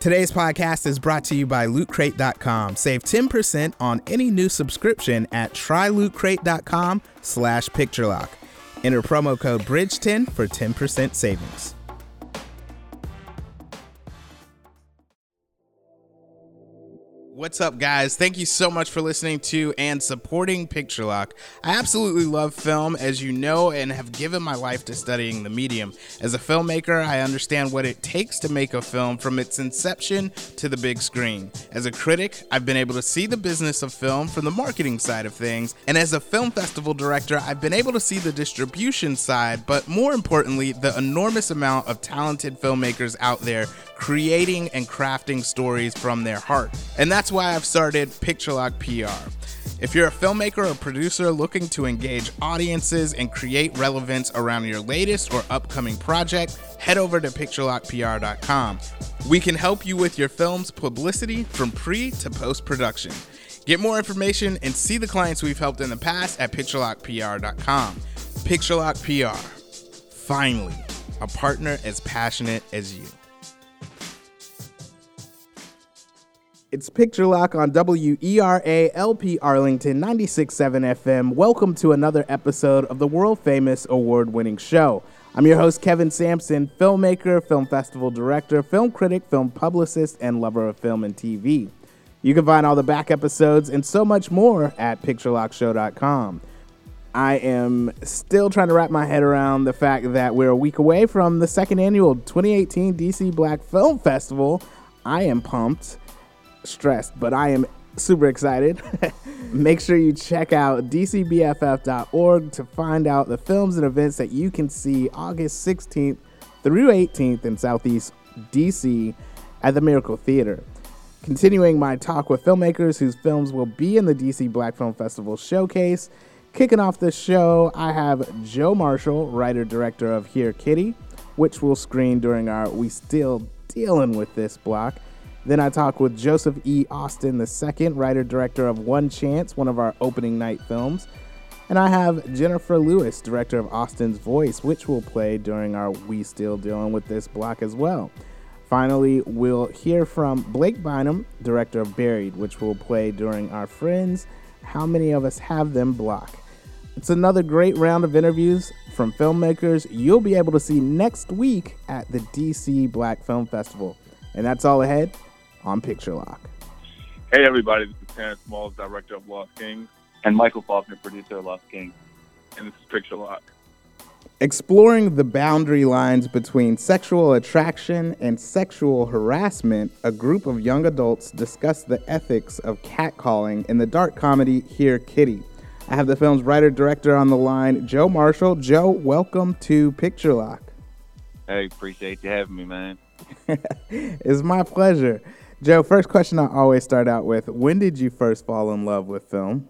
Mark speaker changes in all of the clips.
Speaker 1: Today's podcast is brought to you by LootCrate.com. Save 10% on any new subscription at trylootcrate.com slash picturelock. Enter promo code BRIDGE10 for 10% savings. What's up, guys? Thank you so much for listening to and supporting Picture Lock. I absolutely love film, as you know, and have given my life to studying the medium. As a filmmaker, I understand what it takes to make a film from its inception to the big screen. As a critic, I've been able to see the business of film from the marketing side of things, and as a film festival director, I've been able to see the distribution side, but more importantly, the enormous amount of talented filmmakers out there creating and crafting stories from their heart. And that's why I've started Picture Lock PR. If you're a filmmaker or producer looking to engage audiences and create relevance around your latest or upcoming project, head over to picturelockpr.com. We can help you with your film's publicity from pre to post production. Get more information and see the clients we've helped in the past at picturelockpr.com. Picturelock PR. Finally, a partner as passionate as you. It's Picture Lock on WERALP Arlington 96.7 FM. Welcome to another episode of the world famous award winning show. I'm your host, Kevin Sampson, filmmaker, film festival director, film critic, film publicist, and lover of film and TV. You can find all the back episodes and so much more at picturelockshow.com. I am still trying to wrap my head around the fact that we're a week away from the second annual 2018 DC Black Film Festival. I am pumped stressed, but I am super excited. Make sure you check out dcbff.org to find out the films and events that you can see August 16th through 18th in Southeast DC at the Miracle Theater. Continuing my talk with filmmakers whose films will be in the DC Black Film Festival showcase. Kicking off the show, I have Joe Marshall, writer director of Here Kitty, which will screen during our We Still Dealing with This block. Then I talk with Joseph E. Austin II, writer director of One Chance, one of our opening night films. And I have Jennifer Lewis, director of Austin's Voice, which will play during our We Still Dealing with This block as well. Finally, we'll hear from Blake Bynum, director of Buried, which will play during our Friends How Many of Us Have Them block. It's another great round of interviews from filmmakers you'll be able to see next week at the DC Black Film Festival. And that's all ahead on Picture Lock.
Speaker 2: Hey, everybody, this is Terrence Smalls, director of Lost Kings.
Speaker 3: And Michael Faulkner, producer of Lost Kings.
Speaker 2: And this is Picture Lock.
Speaker 1: Exploring the boundary lines between sexual attraction and sexual harassment, a group of young adults discuss the ethics of catcalling in the dark comedy Here Kitty. I have the film's writer director on the line, Joe Marshall. Joe, welcome to Picture Lock.
Speaker 3: Hey, appreciate you having me, man.
Speaker 1: it's my pleasure. Joe, first question I always start out with: When did you first fall in love with film?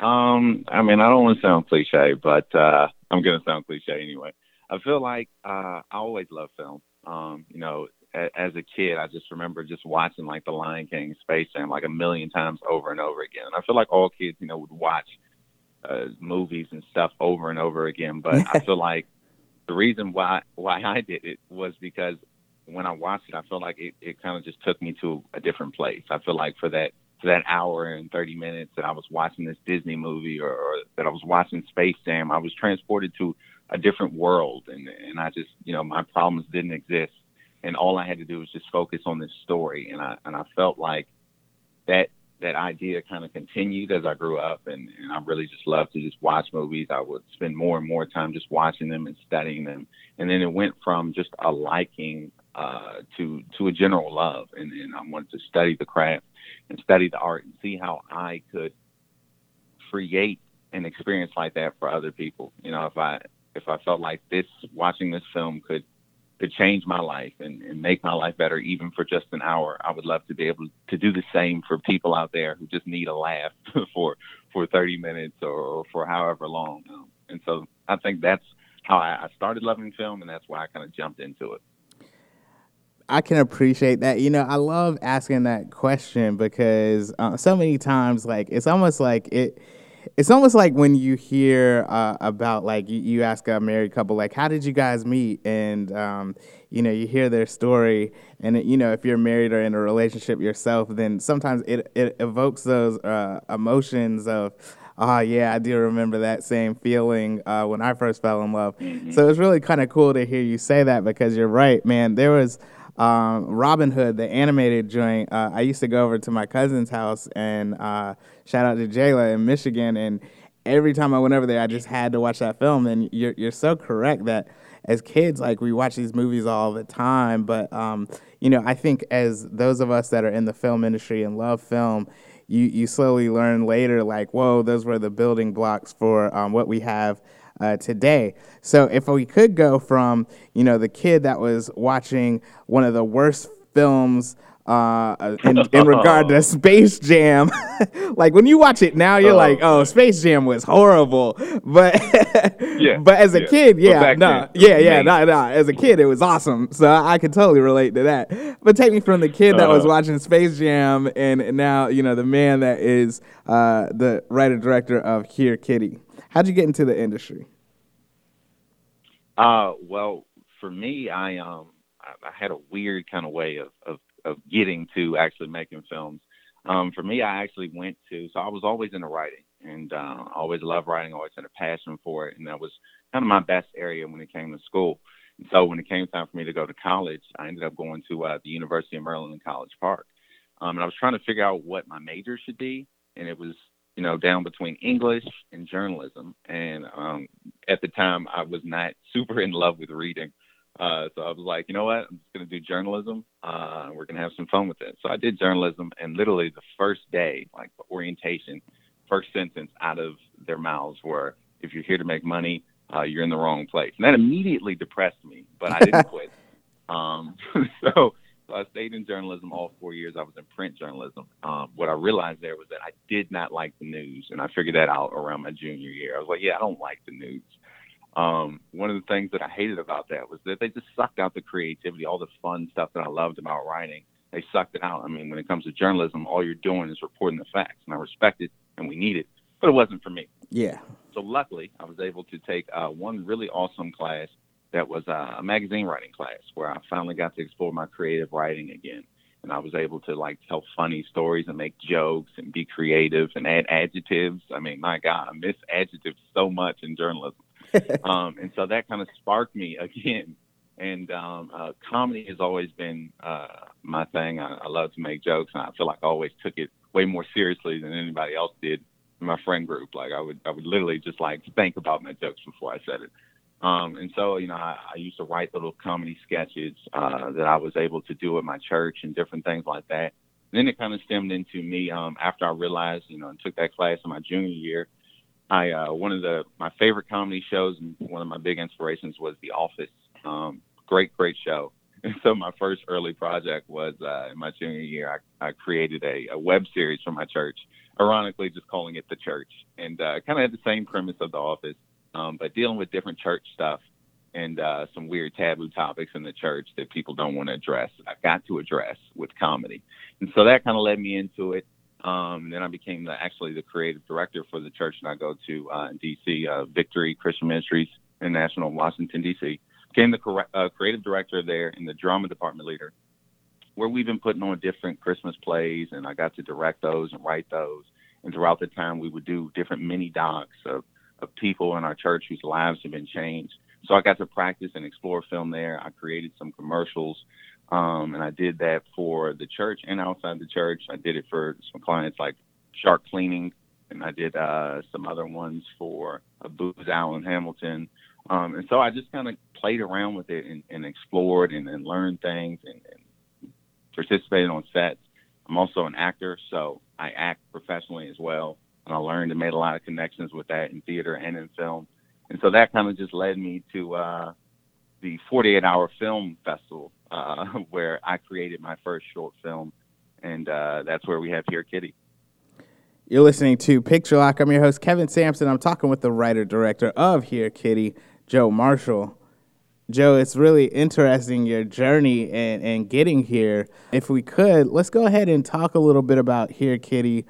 Speaker 3: Um, I mean, I don't want to sound cliche, but uh, I'm going to sound cliche anyway. I feel like uh, I always loved film. Um, you know, a- as a kid, I just remember just watching like The Lion King, Space Jam, like a million times over and over again. And I feel like all kids, you know, would watch uh, movies and stuff over and over again. But I feel like the reason why why I did it was because when I watched it, I felt like it, it kind of just took me to a different place. I feel like for that for that hour and 30 minutes that I was watching this Disney movie or, or that I was watching Space Jam, I was transported to a different world, and and I just you know my problems didn't exist, and all I had to do was just focus on this story, and I and I felt like that that idea kind of continued as I grew up, and, and I really just loved to just watch movies. I would spend more and more time just watching them and studying them, and then it went from just a liking uh, to to a general love, and, and I wanted to study the craft and study the art and see how I could create an experience like that for other people. You know, if I if I felt like this watching this film could could change my life and, and make my life better even for just an hour, I would love to be able to do the same for people out there who just need a laugh for for 30 minutes or, or for however long. Um, and so I think that's how I, I started loving film, and that's why I kind of jumped into it.
Speaker 1: I can appreciate that. You know, I love asking that question because uh, so many times, like, it's almost like it. It's almost like when you hear uh, about like you, you, ask a married couple like how did you guys meet and um, you know you hear their story, and it, you know if you're married or in a relationship yourself, then sometimes it it evokes those uh, emotions of. Oh yeah, I do remember that same feeling uh, when I first fell in love. Mm-hmm. So it's really kind of cool to hear you say that because you're right, man. There was um, Robin Hood, the animated joint. Uh, I used to go over to my cousin's house and uh, shout out to Jayla in Michigan, and every time I went over there, I just had to watch that film. And you're you're so correct that as kids, like we watch these movies all the time, but um, you know, I think as those of us that are in the film industry and love film, you you slowly learn later, like, whoa, those were the building blocks for um, what we have. Uh, today. So if we could go from, you know, the kid that was watching one of the worst films uh, in, in regard to Space Jam. like when you watch it now, you're oh, like, "Oh, Space Jam was horrible," but yeah, but as a yeah. kid, yeah, no, yeah, yeah, no, no. As a kid, it was awesome. So I, could totally relate to that. But take me from the kid that uh, was uh-huh. watching Space Jam, and, and now you know the man that is uh, the writer director of Here Kitty. How'd you get into the industry?
Speaker 3: Uh, well, for me, I um, I, I had a weird kind of way of, of of getting to actually making films. Um, for me, I actually went to, so I was always into writing and uh, always loved writing, always had a passion for it. And that was kind of my best area when it came to school. And so when it came time for me to go to college, I ended up going to uh, the University of Maryland in College Park. Um, and I was trying to figure out what my major should be. And it was, you know, down between English and journalism. And um, at the time, I was not super in love with reading. Uh, so I was like, you know what? I'm just going to do journalism. Uh, we're going to have some fun with it. So I did journalism, and literally the first day, like the orientation, first sentence out of their mouths were, "If you're here to make money, uh, you're in the wrong place." And that immediately depressed me, but I didn't quit. Um, so, so I stayed in journalism all four years. I was in print journalism. Um, what I realized there was that I did not like the news, and I figured that out around my junior year. I was like, "Yeah, I don't like the news." Um, one of the things that I hated about that was that they just sucked out the creativity, all the fun stuff that I loved about writing. They sucked it out. I mean, when it comes to journalism, all you're doing is reporting the facts, and I respect it and we need it, but it wasn't for me.
Speaker 1: Yeah.
Speaker 3: So luckily, I was able to take uh, one really awesome class that was a magazine writing class where I finally got to explore my creative writing again. And I was able to like tell funny stories and make jokes and be creative and add adjectives. I mean, my God, I miss adjectives so much in journalism. um, and so that kind of sparked me again. And um, uh, comedy has always been uh, my thing. I, I love to make jokes, and I feel like I always took it way more seriously than anybody else did in my friend group. Like I would, I would literally just like think about my jokes before I said it. Um, and so, you know, I, I used to write little comedy sketches uh, that I was able to do at my church and different things like that. And then it kind of stemmed into me um, after I realized, you know, and took that class in my junior year I uh, one of the my favorite comedy shows and one of my big inspirations was The Office. Um, great, great show. And so my first early project was uh, in my junior year. I, I created a, a web series for my church, ironically just calling it The Church, and uh, kind of had the same premise of The Office, um, but dealing with different church stuff and uh, some weird taboo topics in the church that people don't want to address. I've got to address with comedy, and so that kind of led me into it. Um, then I became the, actually the creative director for the church that I go to uh, in D.C., uh, Victory Christian Ministries International, Washington, D.C. Became the cor- uh, creative director there and the drama department leader, where we've been putting on different Christmas plays, and I got to direct those and write those. And throughout the time, we would do different mini docs of, of people in our church whose lives have been changed. So I got to practice and explore film there. I created some commercials um, and I did that for the church and outside the church. I did it for some clients like Shark Cleaning, and I did uh, some other ones for a Booz Allen Hamilton. Um, and so I just kind of played around with it and, and explored and, and, learned things and, and participated on sets. I'm also an actor, so I act professionally as well. And I learned and made a lot of connections with that in theater and in film. And so that kind of just led me to uh, the 48 Hour Film Festival uh, where I created my first short film, and uh, that's where we have Here Kitty.
Speaker 1: You're listening to Picture Lock. I'm your host, Kevin Sampson. I'm talking with the writer director of Here Kitty, Joe Marshall. Joe, it's really interesting your journey and, and getting here. If we could, let's go ahead and talk a little bit about Here Kitty.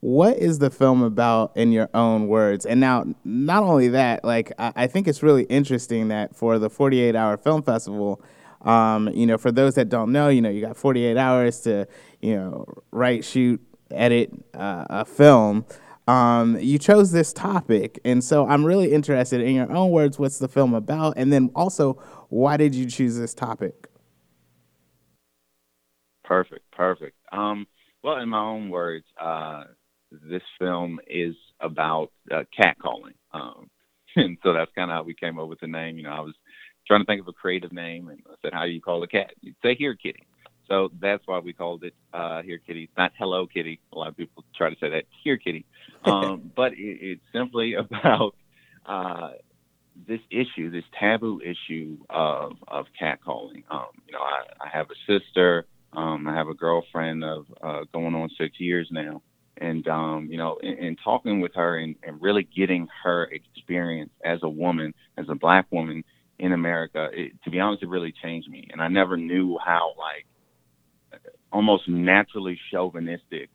Speaker 1: What is the film about in your own words? And now, not only that, like I, I think it's really interesting that for the 48 hour film festival, Um, you know, for those that don't know, you know, you got 48 hours to, you know, write, shoot, edit uh, a film. Um, you chose this topic, and so I'm really interested in your own words. What's the film about, and then also, why did you choose this topic?
Speaker 3: Perfect, perfect. Um, well, in my own words, uh, this film is about uh, catcalling, um, and so that's kind of how we came up with the name. You know, I was trying to think of a creative name, and I said, "How do you call a cat?" You'd say "Here, Kitty." So that's why we called it uh, Here Kitty, not Hello Kitty. A lot of people try to say that Here Kitty, um, but it, it's simply about uh, this issue, this taboo issue of of catcalling. Um, you know, I, I have a sister. Um, I have a girlfriend of uh, going on six years now, and um, you know, in, in talking with her and, and really getting her experience as a woman, as a black woman in America, it, to be honest, it really changed me. And I never knew how like almost naturally chauvinistic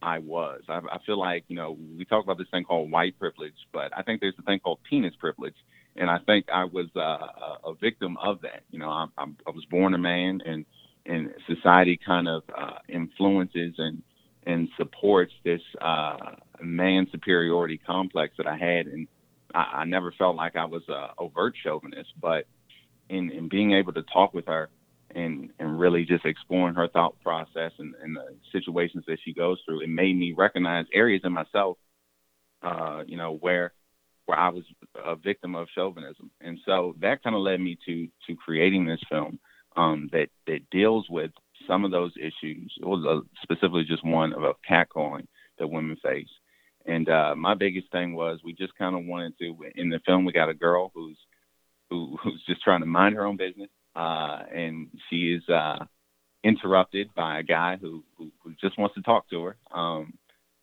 Speaker 3: I was. I, I feel like you know we talk about this thing called white privilege, but I think there's a thing called penis privilege, and I think I was uh, a victim of that. You know, I, I, I was born a man, and and society kind of uh, influences and and supports this uh, man superiority complex that I had, and I, I never felt like I was a overt chauvinist, but in in being able to talk with her and and really just exploring her thought process and, and the situations that she goes through, it made me recognize areas in myself, uh, you know, where where I was a victim of chauvinism, and so that kind of led me to to creating this film um, that that deals with some of those issues, or specifically just one of catcalling that women face. And uh, my biggest thing was we just kind of wanted to in the film we got a girl who's who, who's just trying to mind her own business uh, and she is uh, interrupted by a guy who, who, who just wants to talk to her, um,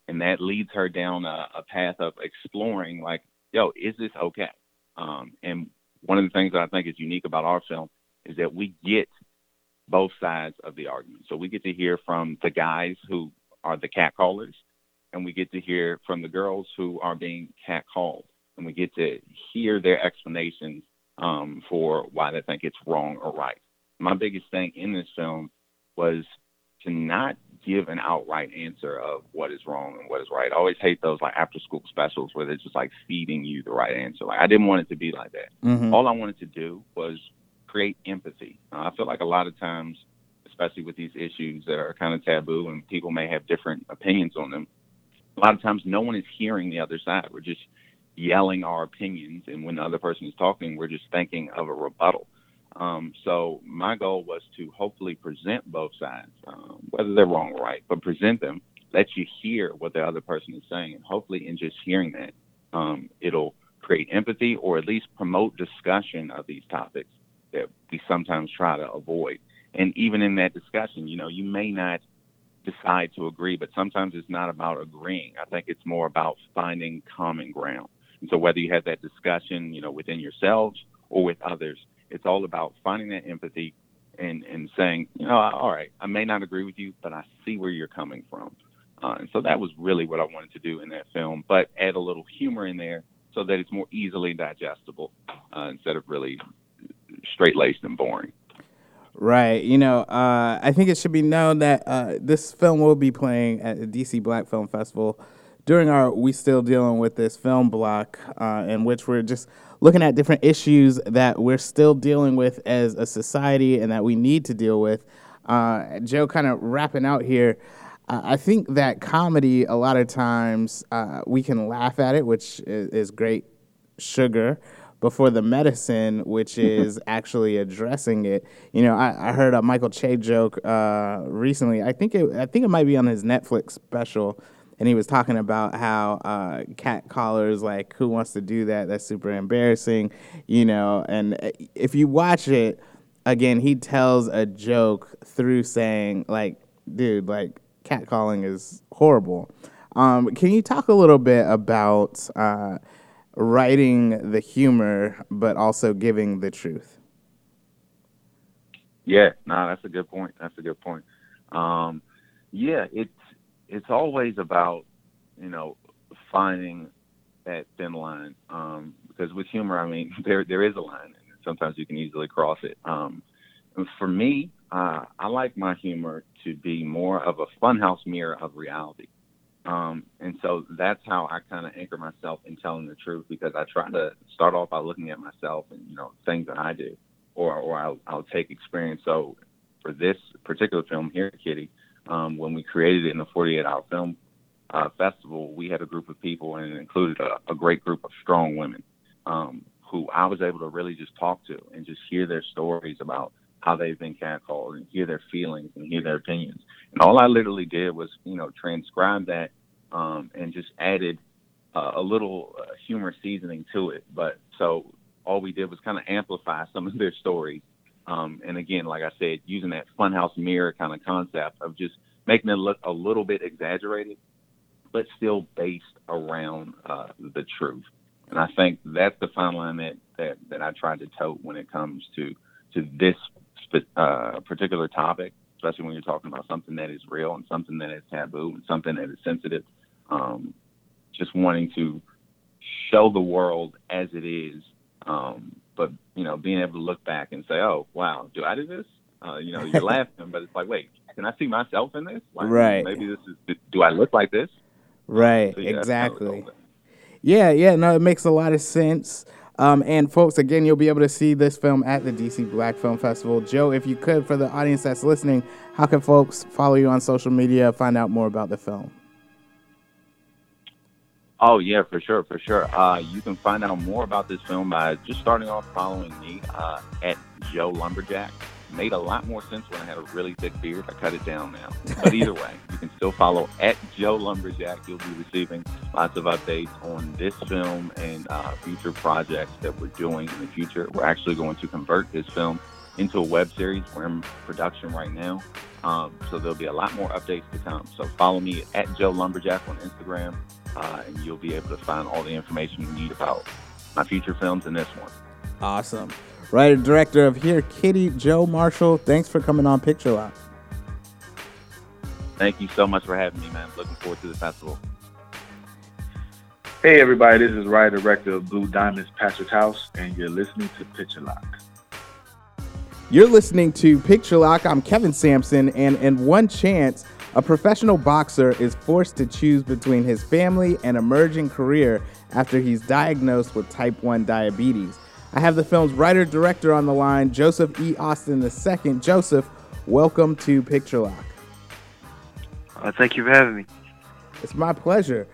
Speaker 3: and that leads her down a, a path of exploring, like, yo, is this okay? Um, and one of the things that I think is unique about our film is that we get both sides of the argument. So we get to hear from the guys who are the cat callers, and we get to hear from the girls who are being cat called, and we get to hear their explanations um, for why they think it's wrong or right. My biggest thing in this film was to not give an outright answer of what is wrong and what is right. I always hate those like after school specials where they're just like feeding you the right answer. Like I didn't want it to be like that. Mm-hmm. All I wanted to do was create empathy. Uh, I feel like a lot of times, especially with these issues that are kind of taboo and people may have different opinions on them, a lot of times no one is hearing the other side. We're just yelling our opinions, and when the other person is talking, we're just thinking of a rebuttal. Um, so my goal was to hopefully present both sides, um, whether they're wrong or right, but present them, let you hear what the other person is saying, and hopefully in just hearing that, um, it'll create empathy or at least promote discussion of these topics that we sometimes try to avoid. And even in that discussion, you know, you may not decide to agree, but sometimes it's not about agreeing. I think it's more about finding common ground. And so whether you have that discussion, you know, within yourselves or with others, it's all about finding that empathy and, and saying, you know, all right, I may not agree with you, but I see where you're coming from. Uh, and so that was really what I wanted to do in that film, but add a little humor in there so that it's more easily digestible uh, instead of really straight laced and boring.
Speaker 1: Right. You know, uh, I think it should be known that uh, this film will be playing at the DC Black Film Festival during our we still dealing with this film block uh, in which we're just looking at different issues that we're still dealing with as a society and that we need to deal with uh, joe kind of wrapping out here uh, i think that comedy a lot of times uh, we can laugh at it which is, is great sugar before the medicine, which is actually addressing it. You know, I, I heard a Michael Che joke uh, recently. I think it, I think it might be on his Netflix special and he was talking about how uh, cat callers like who wants to do that that's super embarrassing you know and uh, if you watch it again he tells a joke through saying like dude like cat calling is horrible um, can you talk a little bit about uh, writing the humor but also giving the truth
Speaker 3: yeah no that's a good point that's a good point um, yeah it's it's always about you know finding that thin line um, because with humor, I mean there there is a line, and sometimes you can easily cross it. Um, for me, uh, I like my humor to be more of a funhouse mirror of reality. Um, and so that's how I kind of anchor myself in telling the truth because I try to start off by looking at myself and you know things that I do, or or I'll, I'll take experience. So for this particular film here, Kitty, um, when we created it in the 48 hour film uh, festival, we had a group of people and it included a, a great group of strong women um, who I was able to really just talk to and just hear their stories about how they've been catcalled and hear their feelings and hear their opinions. And all I literally did was, you know, transcribe that um, and just added uh, a little uh, humor seasoning to it. But so all we did was kind of amplify some of their stories. Um, and again, like I said, using that funhouse mirror kind of concept of just making it look a little bit exaggerated, but still based around uh, the truth. And I think that's the fine line that, that, that I try to tote when it comes to to this uh, particular topic, especially when you're talking about something that is real and something that is taboo and something that is sensitive. Um, just wanting to show the world as it is, um, but you know, being able to look back and say, "Oh, wow, do I do this?" Uh, you know, you're laughing, but it's like, wait, can I see myself in this?
Speaker 1: Like, right.
Speaker 3: Maybe this is. Do I look like this?
Speaker 1: Right. So, yeah, exactly. Yeah. Yeah. No, it makes a lot of sense. Um, and folks, again, you'll be able to see this film at the DC Black Film Festival. Joe, if you could, for the audience that's listening, how can folks follow you on social media, find out more about the film?
Speaker 3: Oh yeah, for sure, for sure. Uh, you can find out more about this film by just starting off following me uh, at Joe Lumberjack made a lot more sense when I had a really thick beard. I cut it down now. But either way, you can still follow at Joe Lumberjack. You'll be receiving lots of updates on this film and uh, future projects that we're doing in the future. We're actually going to convert this film into a web series. We're in production right now. Um, so there'll be a lot more updates to come. So follow me at Joe Lumberjack on Instagram, uh, and you'll be able to find all the information you need about my future films and this one.
Speaker 1: Awesome writer director of Here Kitty, Joe Marshall. Thanks for coming on Picture Lock.
Speaker 3: Thank you so much for having me, man. Looking forward to the festival.
Speaker 2: Hey, everybody, this is writer director of Blue Diamonds, Patrick House, and you're listening to Picture Lock.
Speaker 1: You're listening to Picture Lock. I'm Kevin Sampson, and in one chance, a professional boxer is forced to choose between his family and emerging career after he's diagnosed with type 1 diabetes. I have the film's writer director on the line, Joseph E. Austin II. Joseph, welcome to Picture Lock.
Speaker 4: Uh, thank you for having me.
Speaker 1: It's my pleasure.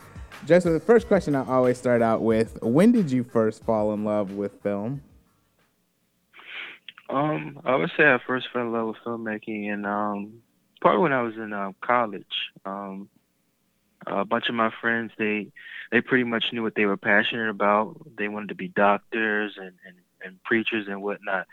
Speaker 1: Joseph, the first question I always start out with when did you first fall in love with film?
Speaker 4: Um, I would say I first fell in love with filmmaking, and um, probably when I was in uh, college. Um, a bunch of my friends they they pretty much knew what they were passionate about. They wanted to be doctors and and, and preachers and whatnot.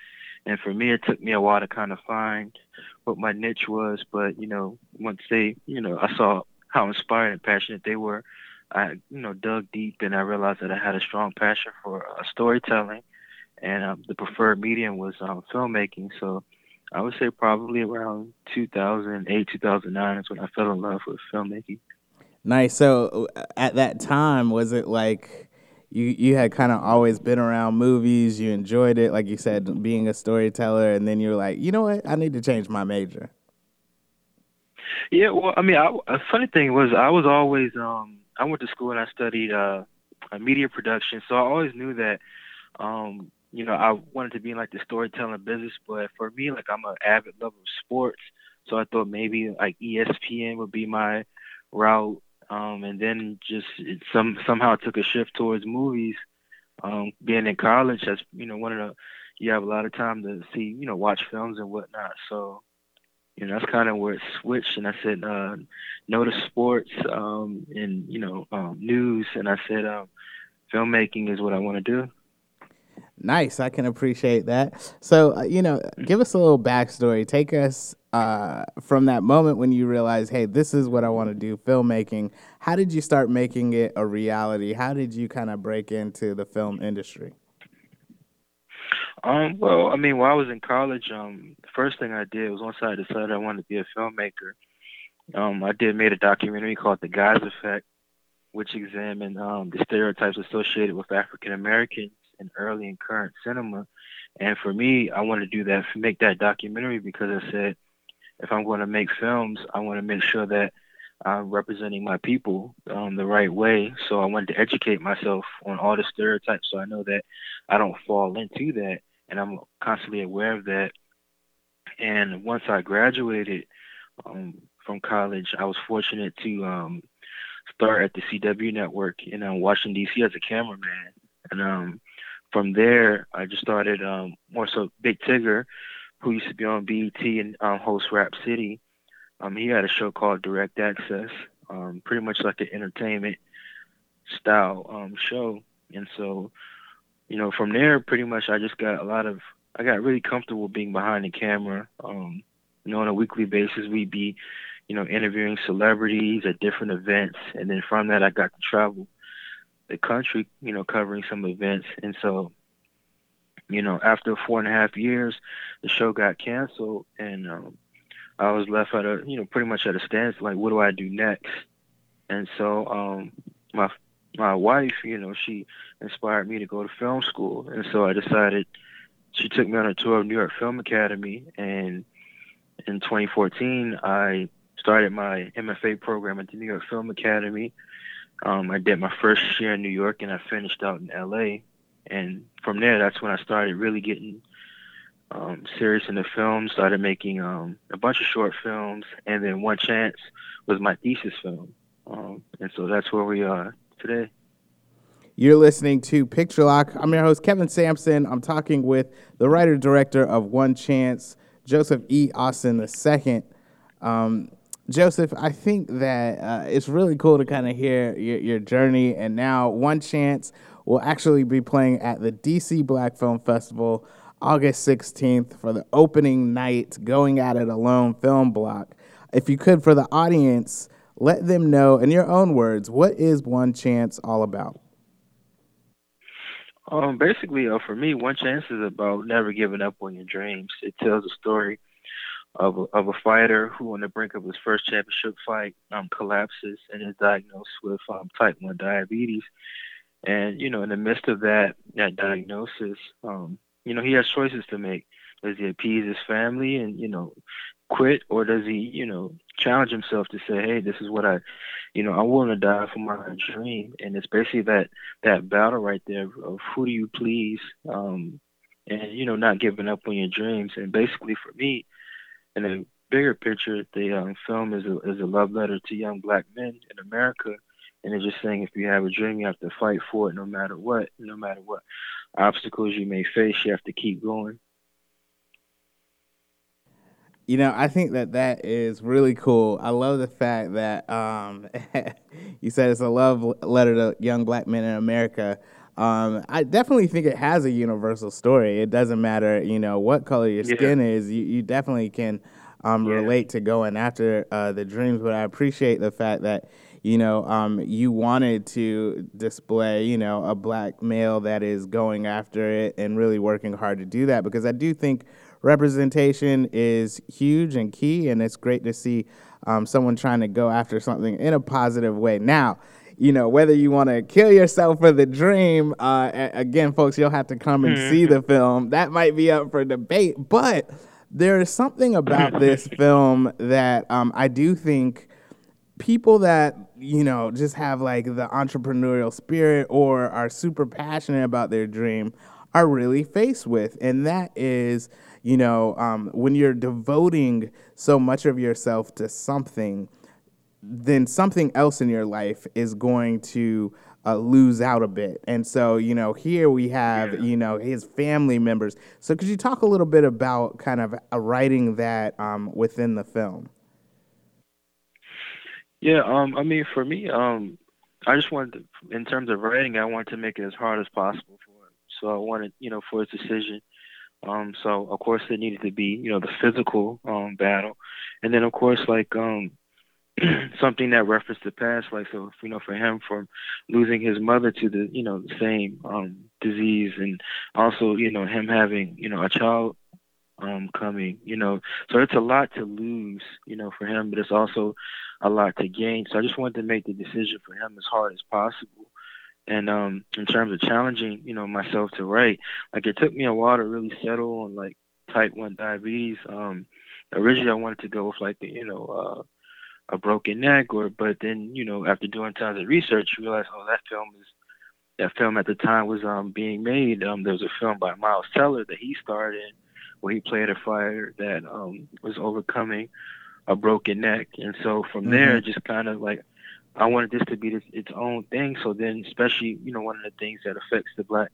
Speaker 4: And for me, it took me a while to kind of find what my niche was. But you know, once they, you know, I saw how inspired and passionate they were. I, you know, dug deep and I realized that I had a strong passion for uh, storytelling, and um, the preferred medium was um, filmmaking. So I would say probably around 2008, 2009 is when I fell in love with filmmaking.
Speaker 1: Nice. So uh, at that time, was it like you you had kind of always been around movies? You enjoyed it, like you said, being a storyteller, and then you were like, you know what, I need to change my major.
Speaker 4: Yeah, well, I mean, I, a funny thing was I was always um I went to school and I studied uh media production, so I always knew that um you know I wanted to be in like the storytelling business, but for me, like I'm an avid lover of sports, so I thought maybe like ESPN would be my route um, and then just it some somehow took a shift towards movies. Um, being in college, that's you know one of the you have a lot of time to see you know watch films and whatnot. So you know that's kind of where it switched, and I said uh, no to sports um, and you know um, news, and I said um, filmmaking is what I want to do.
Speaker 1: Nice, I can appreciate that. So, uh, you know, give us a little backstory. Take us uh, from that moment when you realized, hey, this is what I want to do, filmmaking. How did you start making it a reality? How did you kind of break into the film industry?
Speaker 4: Um, well, I mean, while I was in college, um, the first thing I did was once I decided I wanted to be a filmmaker, um, I did made a documentary called The Guys Effect, which examined um, the stereotypes associated with African Americans in early and current cinema. And for me, I want to do that, make that documentary because I said, if I'm going to make films, I want to make sure that I'm representing my people um, the right way. So I wanted to educate myself on all the stereotypes so I know that I don't fall into that. And I'm constantly aware of that. And once I graduated um, from college, I was fortunate to um, start at the CW network in uh, Washington, D.C. as a cameraman. And um, from there, I just started um, more so Big Tigger, who used to be on BET and um, host Rap City. Um, he had a show called Direct Access, um, pretty much like an entertainment style um, show. And so, you know, from there, pretty much I just got a lot of, I got really comfortable being behind the camera. Um, you know, on a weekly basis, we'd be, you know, interviewing celebrities at different events. And then from that, I got to travel the country, you know, covering some events. And so, you know, after four and a half years, the show got canceled, and um, I was left at a, you know, pretty much at a standstill. Like, what do I do next? And so, um, my my wife, you know, she inspired me to go to film school, and so I decided. She took me on a tour of New York Film Academy, and in 2014, I started my MFA program at the New York Film Academy um, I did my first year in New York and I finished out in LA. And from there, that's when I started really getting um, serious in the film, started making um, a bunch of short films. And then One Chance was my thesis film. Um, and so that's where we are today.
Speaker 1: You're listening to Picture Lock. I'm your host, Kevin Sampson. I'm talking with the writer director of One Chance, Joseph E. Austin II. Um, Joseph, I think that uh, it's really cool to kind of hear your, your, journey. And now, One Chance will actually be playing at the DC Black Film Festival August 16th for the opening night, going at it alone film block. If you could, for the audience, let them know in your own words, what is One Chance all about?
Speaker 4: Um, basically, uh, for me, One Chance is about never giving up on your dreams. It tells a story of a, of a fighter who, on the brink of his first championship fight, um, collapses and is diagnosed with um, type one diabetes. And you know, in the midst of that that diagnosis, um, you know, he has choices to make. Does he appease his family and you know quit, or does he you know challenge himself to say, hey, this is what I, you know, I'm willing to die for my dream. And it's basically that that battle right there of who do you please, um, and you know, not giving up on your dreams. And basically, for me, in a bigger picture, the um, film is a, is a love letter to young black men in America. And it's just saying if you have a dream, you have to fight for it no matter what, no matter what obstacles you may face, you have to keep going.
Speaker 1: You know, I think that that is really cool. I love the fact that um, you said it's a love letter to young black men in America. Um, I definitely think it has a universal story. It doesn't matter, you know, what color your yeah. skin is. You, you definitely can um, yeah. relate to going after uh, the dreams. But I appreciate the fact that you know um, you wanted to display, you know, a black male that is going after it and really working hard to do that because I do think representation is huge and key, and it's great to see um, someone trying to go after something in a positive way. Now you know, whether you want to kill yourself for the dream, uh, again, folks, you'll have to come and see the film. That might be up for debate, but there is something about this film that um, I do think people that you know just have like the entrepreneurial spirit or are super passionate about their dream are really faced with, and that is, you know, um, when you're devoting so much of yourself to something then something else in your life is going to uh, lose out a bit. And so, you know, here we have, yeah. you know, his family members. So, could you talk a little bit about kind of uh, writing that um, within the film?
Speaker 4: Yeah, um, I mean, for me, um, I just wanted, to, in terms of writing, I wanted to make it as hard as possible for him. So I wanted, you know, for his decision. Um, so of course it needed to be, you know, the physical um, battle, and then of course, like, um, something that referenced the past, like so, you know, for him from losing his mother to the, you know, the same um, disease, and also, you know, him having, you know, a child um, coming, you know, so it's a lot to lose, you know, for him, but it's also a lot to gain. So I just wanted to make the decision for him as hard as possible, And um, in terms of challenging, you know, myself to write, like it took me a while to really settle on like type one diabetes. Um, originally I wanted to go with like the, you know, uh, a broken neck or but then you know after doing tons of research you realize oh that film is that film at the time was um being made. Um there was a film by miles teller that he starred in where he played a fighter that um was overcoming a broken neck. And so from mm-hmm. there just kind of like i wanted this to be this, its own thing. So then especially you know one of the things that affects the black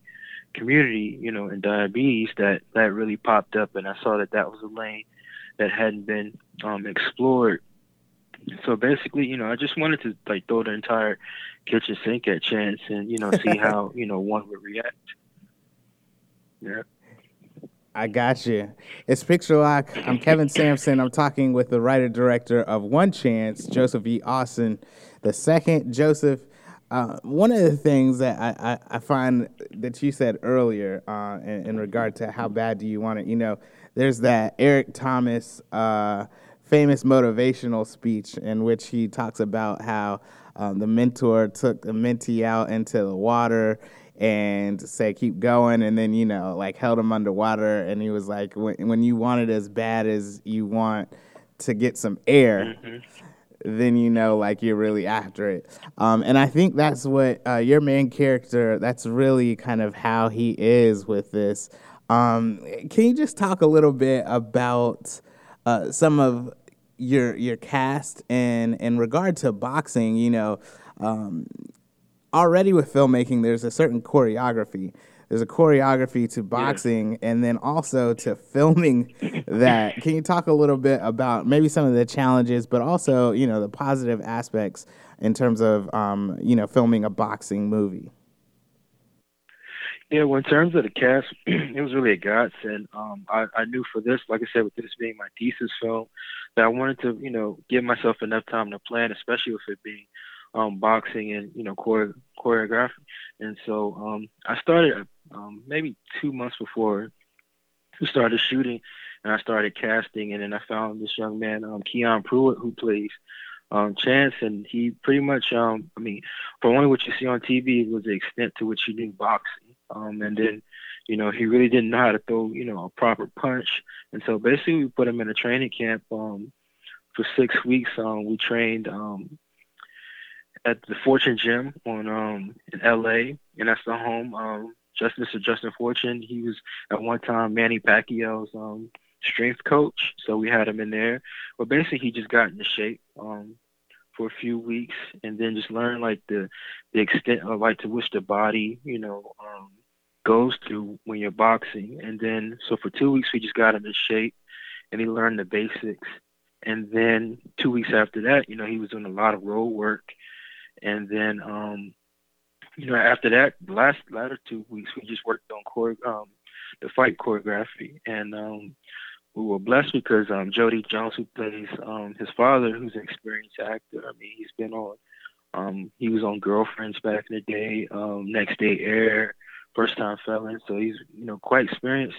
Speaker 4: community you know in diabetes that that really popped up. And i saw that that was a lane that hadn't been um explored so basically, you know, I just wanted to like throw the entire kitchen sink at chance and you know see how you know one would react. Yeah.
Speaker 1: I got you. It's Picture Lock. I'm Kevin Sampson. I'm talking with the writer director of One Chance, Joseph E. Austin. The second, Joseph. Uh, one of the things that I, I, I, find that you said earlier uh, in, in, regard to how bad do you want it, you know, there's that Eric Thomas. Uh, famous motivational speech in which he talks about how um, the mentor took the mentee out into the water and said keep going and then you know like held him underwater and he was like when, when you want it as bad as you want to get some air mm-hmm. then you know like you're really after it um, and i think that's what uh, your main character that's really kind of how he is with this um, can you just talk a little bit about uh, some of your your cast and in regard to boxing, you know, um, already with filmmaking, there's a certain choreography. There's a choreography to boxing yeah. and then also to filming that. Can you talk a little bit about maybe some of the challenges, but also, you know, the positive aspects in terms of, um, you know, filming a boxing movie?
Speaker 4: Yeah, well, in terms of the cast, it was really a godsend. Um, I, I knew for this, like I said, with this being my thesis film, that I wanted to, you know, give myself enough time to plan, especially with it being um, boxing and you know chore- choreography. And so um, I started um, maybe two months before we started shooting, and I started casting, and then I found this young man, um, Keon Pruitt, who plays um, Chance, and he pretty much, um, I mean, from only what you see on TV was the extent to which he knew boxing. Um, and then, you know, he really didn't know how to throw, you know, a proper punch. And so basically we put him in a training camp um, for six weeks. Um, we trained um, at the Fortune Gym on um, in LA, and that's the home. Um, just Mr. Justin Fortune, he was at one time Manny Pacquiao's um, strength coach, so we had him in there. But basically, he just got into shape. Um, for a few weeks and then just learn like the the extent of like to which the body you know um goes through when you're boxing. And then so for two weeks we just got him in shape and he learned the basics. And then two weeks after that you know he was doing a lot of road work. And then um you know after that last latter two weeks we just worked on core um the fight choreography. And um we were blessed because um, Jody Jones, who plays um, his father, who's an experienced actor. I mean, he's been on. Um, he was on Girlfriends back in the day. Um, Next Day Air, First Time Felon. So he's you know quite experienced.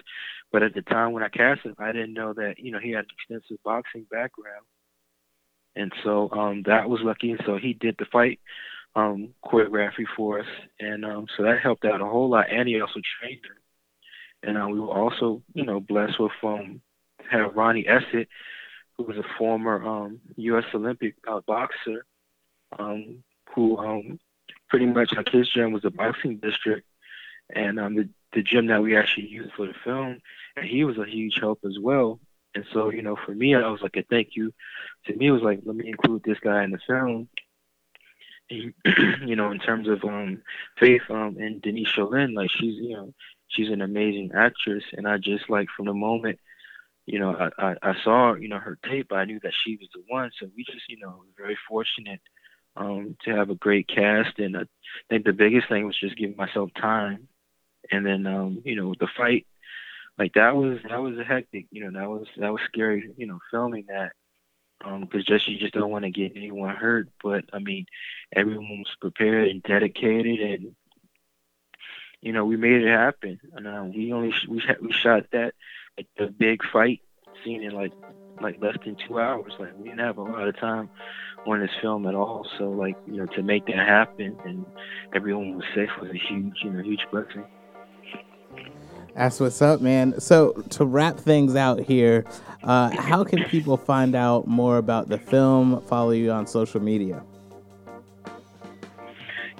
Speaker 4: But at the time when I cast him, I didn't know that you know he had an extensive boxing background, and so um, that was lucky. So he did the fight um, choreography for us, and um, so that helped out a whole lot. And he also trained her. And uh, we were also, you know, blessed with um, have Ronnie Essett, who was a former um, U.S. Olympic uh, boxer, um, who um, pretty much like his gym was a boxing district, and um, the the gym that we actually used for the film, and he was a huge help as well. And so, you know, for me, I was like a thank you. To me, it was like, let me include this guy in the film. You know, in terms of um, Faith um, and Denise Cholin, like she's, you know, she's an amazing actress, and I just like from the moment you know, I, I, I saw, you know, her tape, I knew that she was the one. So we just, you know, very fortunate um, to have a great cast. And I think the biggest thing was just giving myself time. And then, um, you know, the fight, like that was, that was a hectic, you know, that was, that was scary, you know, filming that. Um, cause just, you just don't want to get anyone hurt. But I mean, everyone was prepared and dedicated and, you know, we made it happen. And uh, we only, we, we shot that like the big fight scene in like like less than two hours. Like we didn't have a lot of time on this film at all. So like you know to make that happen and everyone was safe was a huge you know huge blessing.
Speaker 1: That's what's up, man. So to wrap things out here, uh, how can people find out more about the film? Follow you on social media.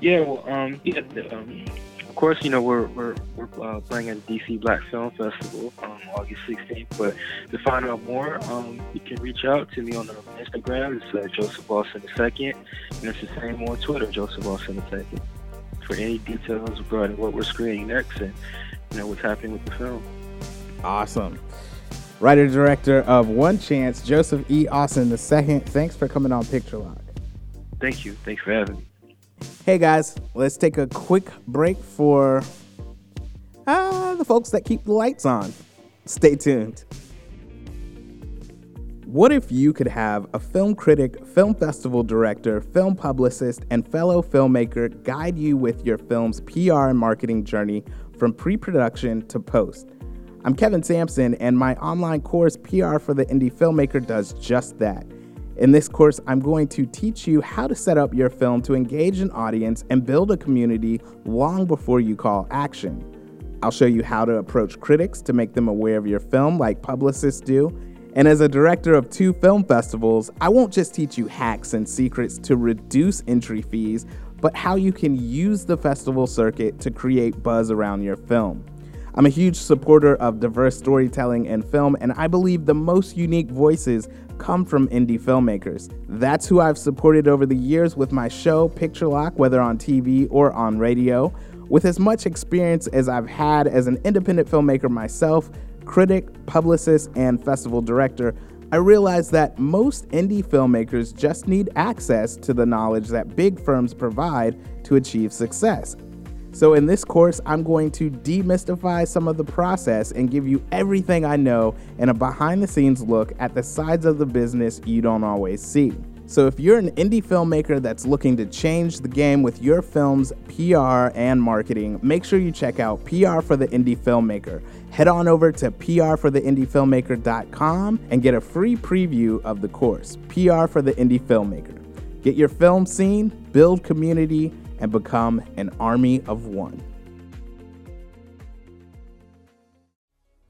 Speaker 4: Yeah, well, um, yeah, um, of course, you know we're we're we're uh, playing at DC Black Film Festival um, August 16th. But to find out more, um, you can reach out to me on Instagram. It's uh, Joseph Austin II, and it's the same on Twitter, Joseph Austin II, for any details regarding what we're screening next and you know what's happening with the film.
Speaker 1: Awesome. Writer director of One Chance, Joseph E. Austin II. Thanks for coming on Picture Lock.
Speaker 4: Thank you. Thanks for having me.
Speaker 1: Hey guys, let's take a quick break for uh, the folks that keep the lights on. Stay tuned. What if you could have a film critic, film festival director, film publicist, and fellow filmmaker guide you with your film's PR and marketing journey from pre production to post? I'm Kevin Sampson, and my online course, PR for the Indie Filmmaker, does just that. In this course, I'm going to teach you how to set up your film to engage an audience and build a community long before you call action. I'll show you how to approach critics to make them aware of your film, like publicists do. And as a director of two film festivals, I won't just teach you hacks and secrets to reduce entry fees, but how you can use the festival circuit to create buzz around your film. I'm a huge supporter of diverse storytelling in film, and I believe the most unique voices come from indie filmmakers. That's who I've supported over the years with my show, Picture Lock, whether on TV or on radio. With as much experience as I've had as an independent filmmaker myself, critic, publicist, and festival director, I realized that most indie filmmakers just need access to the knowledge that big firms provide to achieve success. So, in this course, I'm going to demystify some of the process and give you everything I know and a behind the scenes look at the sides of the business you don't always see. So, if you're an indie filmmaker that's looking to change the game with your film's PR and marketing, make sure you check out PR for the Indie Filmmaker. Head on over to prfortheindiefilmmaker.com and get a free preview of the course, PR for the Indie Filmmaker. Get your film seen, build community, and become an army of one.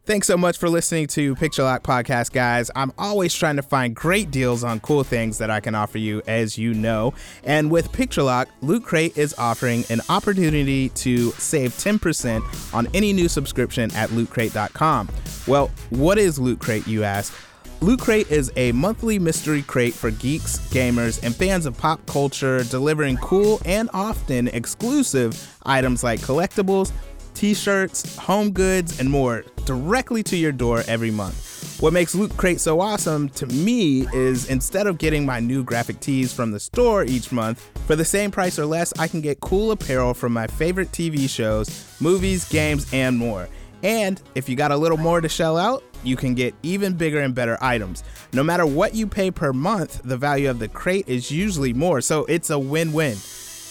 Speaker 1: Thanks so much for listening to Picture Lock Podcast, guys. I'm always trying to find great deals on cool things that I can offer you, as you know. And with Picture Lock, Loot Crate is offering an opportunity to save 10% on any new subscription at lootcrate.com. Well, what is Loot Crate, you ask? Loot Crate is a monthly mystery crate for geeks, gamers, and fans of pop culture, delivering cool and often exclusive items like collectibles, t shirts, home goods, and more directly to your door every month. What makes Loot Crate so awesome to me is instead of getting my new graphic tees from the store each month, for the same price or less, I can get cool apparel from my favorite TV shows, movies, games, and more. And if you got a little more to shell out, you can get even bigger and better items. No matter what you pay per month, the value of the crate is usually more, so it's a win win.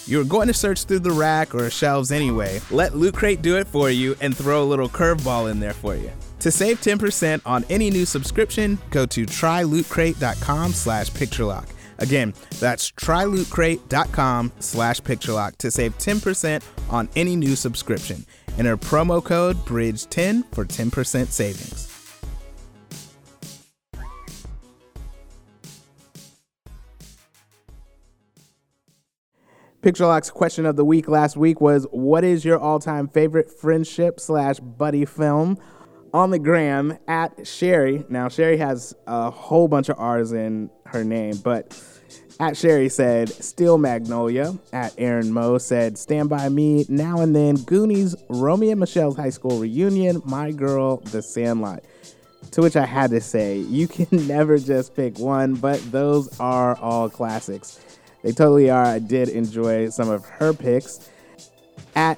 Speaker 1: You're going to search through the rack or shelves anyway. Let Loot Crate do it for you and throw a little curveball in there for you. To save 10% on any new subscription, go to trylootcrate.com slash picturelock. Again, that's trylootcrate.com slash picturelock to save 10% on any new subscription. Enter promo code BRIDGE10 for 10% savings. Picture Lock's question of the week last week was What is your all time favorite friendship slash buddy film? On the gram at Sherry. Now, Sherry has a whole bunch of R's in her name, but at Sherry said Steel Magnolia. At Aaron Moe said Stand By Me, Now and Then, Goonies, Romy and Michele's High School Reunion, My Girl, The Sandlot. To which I had to say, you can never just pick one, but those are all classics. They totally are. I did enjoy some of her picks. At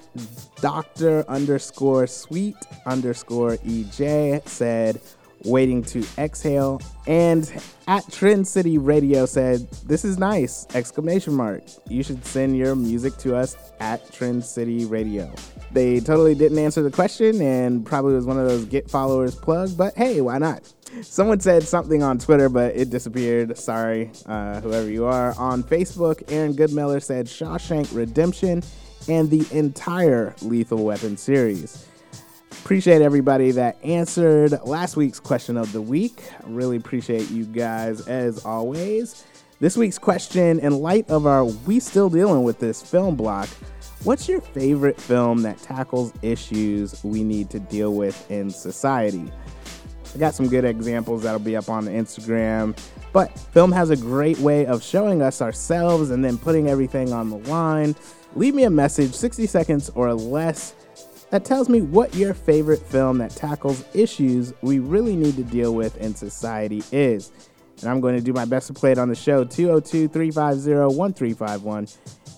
Speaker 1: Doctor underscore Sweet underscore EJ said, Waiting to Exhale. And at Trend City Radio said, This is nice! Exclamation mark. You should send your music to us at Trend City Radio. They totally didn't answer the question and probably was one of those get followers plug, but hey, why not? Someone said something on Twitter, but it disappeared. Sorry, uh, whoever you are. On Facebook, Aaron Goodmiller said Shawshank Redemption and the entire Lethal Weapon series. Appreciate everybody that answered last week's question of the week. Really appreciate you guys as always. This week's question, in light of our We Still Dealing with This film block, what's your favorite film that tackles issues we need to deal with in society? I got some good examples that'll be up on the Instagram. But film has a great way of showing us ourselves and then putting everything on the line. Leave me a message, 60 seconds or less, that tells me what your favorite film that tackles issues we really need to deal with in society is. And I'm going to do my best to play it on the show 202 350 1351.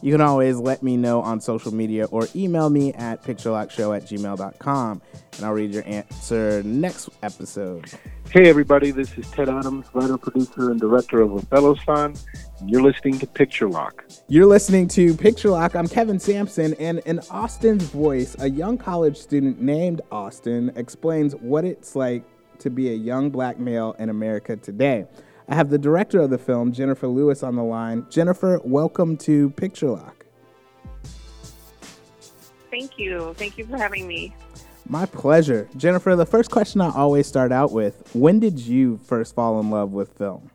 Speaker 1: You can always let me know on social media or email me at picturelockshow at gmail.com, and I'll read your answer next episode.
Speaker 5: Hey, everybody, this is Ted Adams, writer, producer, and director of Othello Son. You're listening to Picture Lock.
Speaker 1: You're listening to Picture Lock. I'm Kevin Sampson, and in Austin's voice, a young college student named Austin explains what it's like to be a young black male in America today. I have the director of the film, Jennifer Lewis, on the line. Jennifer, welcome to Picture Lock.
Speaker 6: Thank you. Thank you for having me.
Speaker 1: My pleasure. Jennifer, the first question I always start out with when did you first fall in love with film?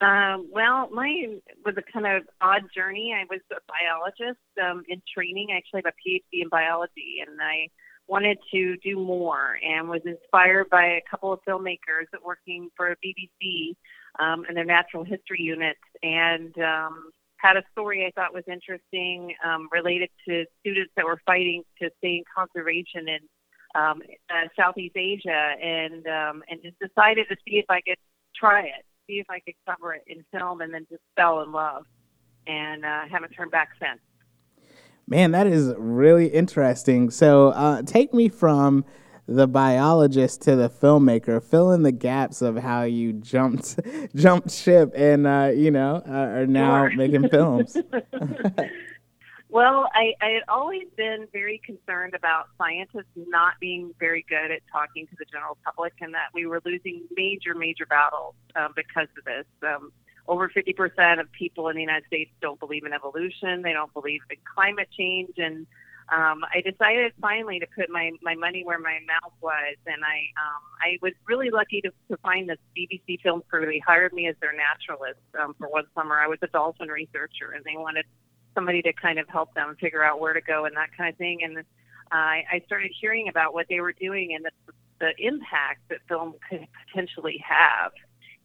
Speaker 6: Um, well, mine was a kind of odd journey. I was a biologist um, in training. I actually have a PhD in biology, and I wanted to do more and was inspired by a couple of filmmakers that working for BBC um, and their natural history unit, and um, had a story I thought was interesting um, related to students that were fighting to stay in conservation in um, uh, Southeast Asia, and um, and just decided to see if I could try it, see if I could cover it in film, and then just fell in love, and uh, haven't turned back since.
Speaker 1: Man, that is really interesting. So, uh, take me from the biologist to the filmmaker. Fill in the gaps of how you jumped jumped ship and uh, you know uh, are now sure. making films.
Speaker 6: well, I, I had always been very concerned about scientists not being very good at talking to the general public, and that we were losing major major battles um, because of this. Um, over 50% of people in the United States don't believe in evolution. They don't believe in climate change, and um, I decided finally to put my, my money where my mouth was, and I um, I was really lucky to, to find this BBC film crew. They hired me as their naturalist um, for one summer. I was a dolphin researcher, and they wanted somebody to kind of help them figure out where to go and that kind of thing. And uh, I, I started hearing about what they were doing and the, the impact that film could potentially have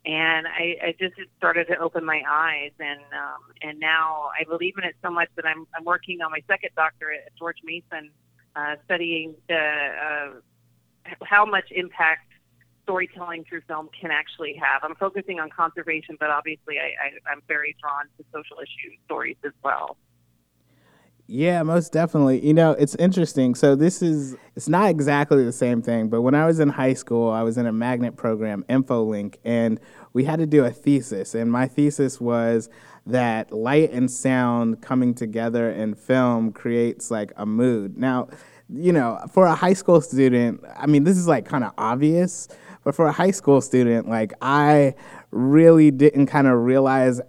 Speaker 6: and I, I just started to open my eyes and um, and now I believe in it so much that I'm I'm working on my second doctorate at George Mason, uh, studying the uh, how much impact storytelling through film can actually have. I'm focusing on conservation, but obviously I, I, I'm very drawn to social issue stories as well.
Speaker 1: Yeah, most definitely. You know, it's interesting. So this is it's not exactly the same thing, but when I was in high school, I was in a magnet program, InfoLink, and we had to do a thesis. And my thesis was that light and sound coming together in film creates like a mood. Now, you know, for a high school student, I mean, this is like kind of obvious, but for a high school student, like I really didn't kind of realize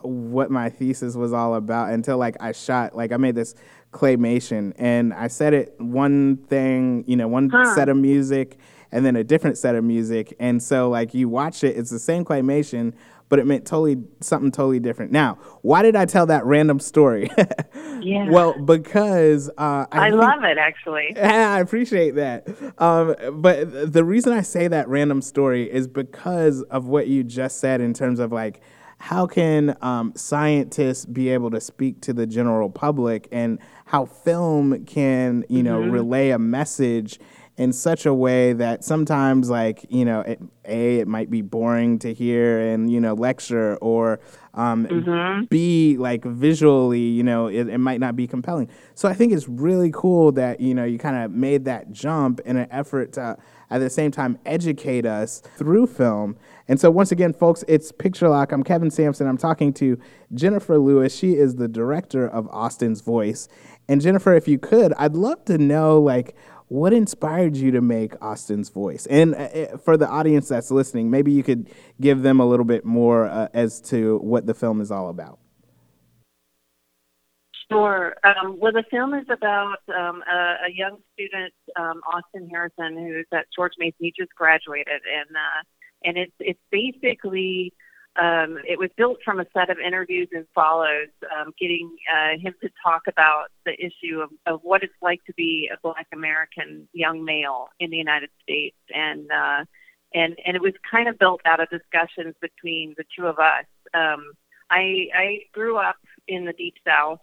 Speaker 1: what my thesis was all about until like I shot like I made this claymation and I said it one thing, you know, one huh. set of music and then a different set of music. And so like you watch it, it's the same claymation, but it meant totally something totally different. Now, why did I tell that random story?
Speaker 6: yeah.
Speaker 1: Well, because uh,
Speaker 6: I, I think, love it actually.
Speaker 1: I appreciate that. Um, but the reason I say that random story is because of what you just said in terms of like how can um, scientists be able to speak to the general public and how film can you know mm-hmm. relay a message in such a way that sometimes like you know it, a it might be boring to hear and you know lecture or um,
Speaker 6: Mm-hmm.
Speaker 1: b like visually you know it, it might not be compelling so i think it's really cool that you know you kind of made that jump in an effort to at the same time educate us through film and so once again folks it's picture lock i'm kevin sampson i'm talking to jennifer lewis she is the director of austin's voice and jennifer if you could i'd love to know like what inspired you to make Austin's voice? And uh, uh, for the audience that's listening, maybe you could give them a little bit more uh, as to what the film is all about.
Speaker 6: Sure. Um, well, the film is about um, a, a young student, um, Austin Harrison, who's at George Mason. He just graduated, and uh, and it's it's basically um, it was built from a set of interviews and follows, um, getting uh, him to talk about the issue of, of what it's like to be a Black American young male in the United States, and uh, and and it was kind of built out of discussions between the two of us. Um, I I grew up in the Deep South,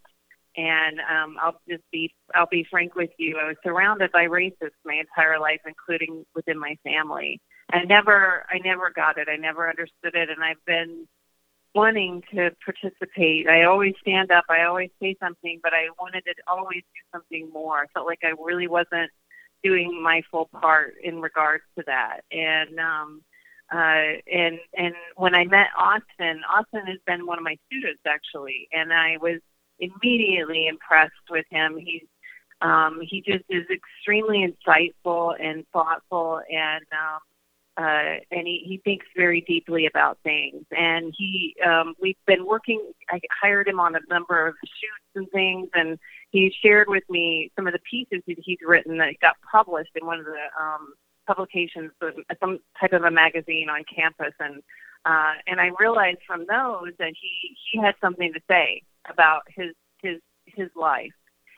Speaker 6: and um, I'll just be I'll be frank with you. I was surrounded by racists my entire life, including within my family. I never I never got it. I never understood it, and I've been wanting to participate. I always stand up. I always say something, but I wanted to always do something more. I felt like I really wasn't doing my full part in regards to that. And um, uh, and and when I met Austin, Austin has been one of my students actually, and I was immediately impressed with him. He's um, he just is extremely insightful and thoughtful, and um, uh, and he, he thinks very deeply about things. And he, um, we've been working. I hired him on a number of shoots and things, and he shared with me some of the pieces that he's written that got published in one of the um, publications, some type of a magazine on campus, and uh, and I realized from those that he he had something to say about his his his life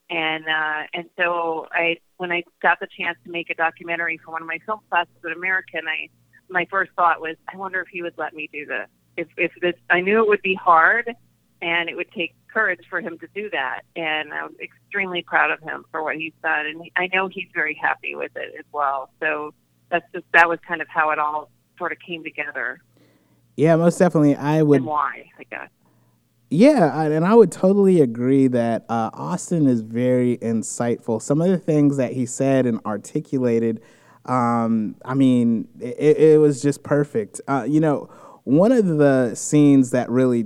Speaker 6: and uh, and so I when I got the chance to make a documentary for one of my film classes at American, I my first thought was I wonder if he would let me do this. If if this I knew it would be hard and it would take courage for him to do that, and I'm extremely proud of him for what he's done, and he, I know he's very happy with it as well. So that's just that was kind of how it all sort of came together.
Speaker 1: Yeah, most definitely. I would.
Speaker 6: And why, I guess.
Speaker 1: Yeah, I- and I would totally agree that uh, Austin is very insightful. Some of the things that he said and articulated, um, I mean, it, it was just perfect. Uh, you know, one of the scenes that really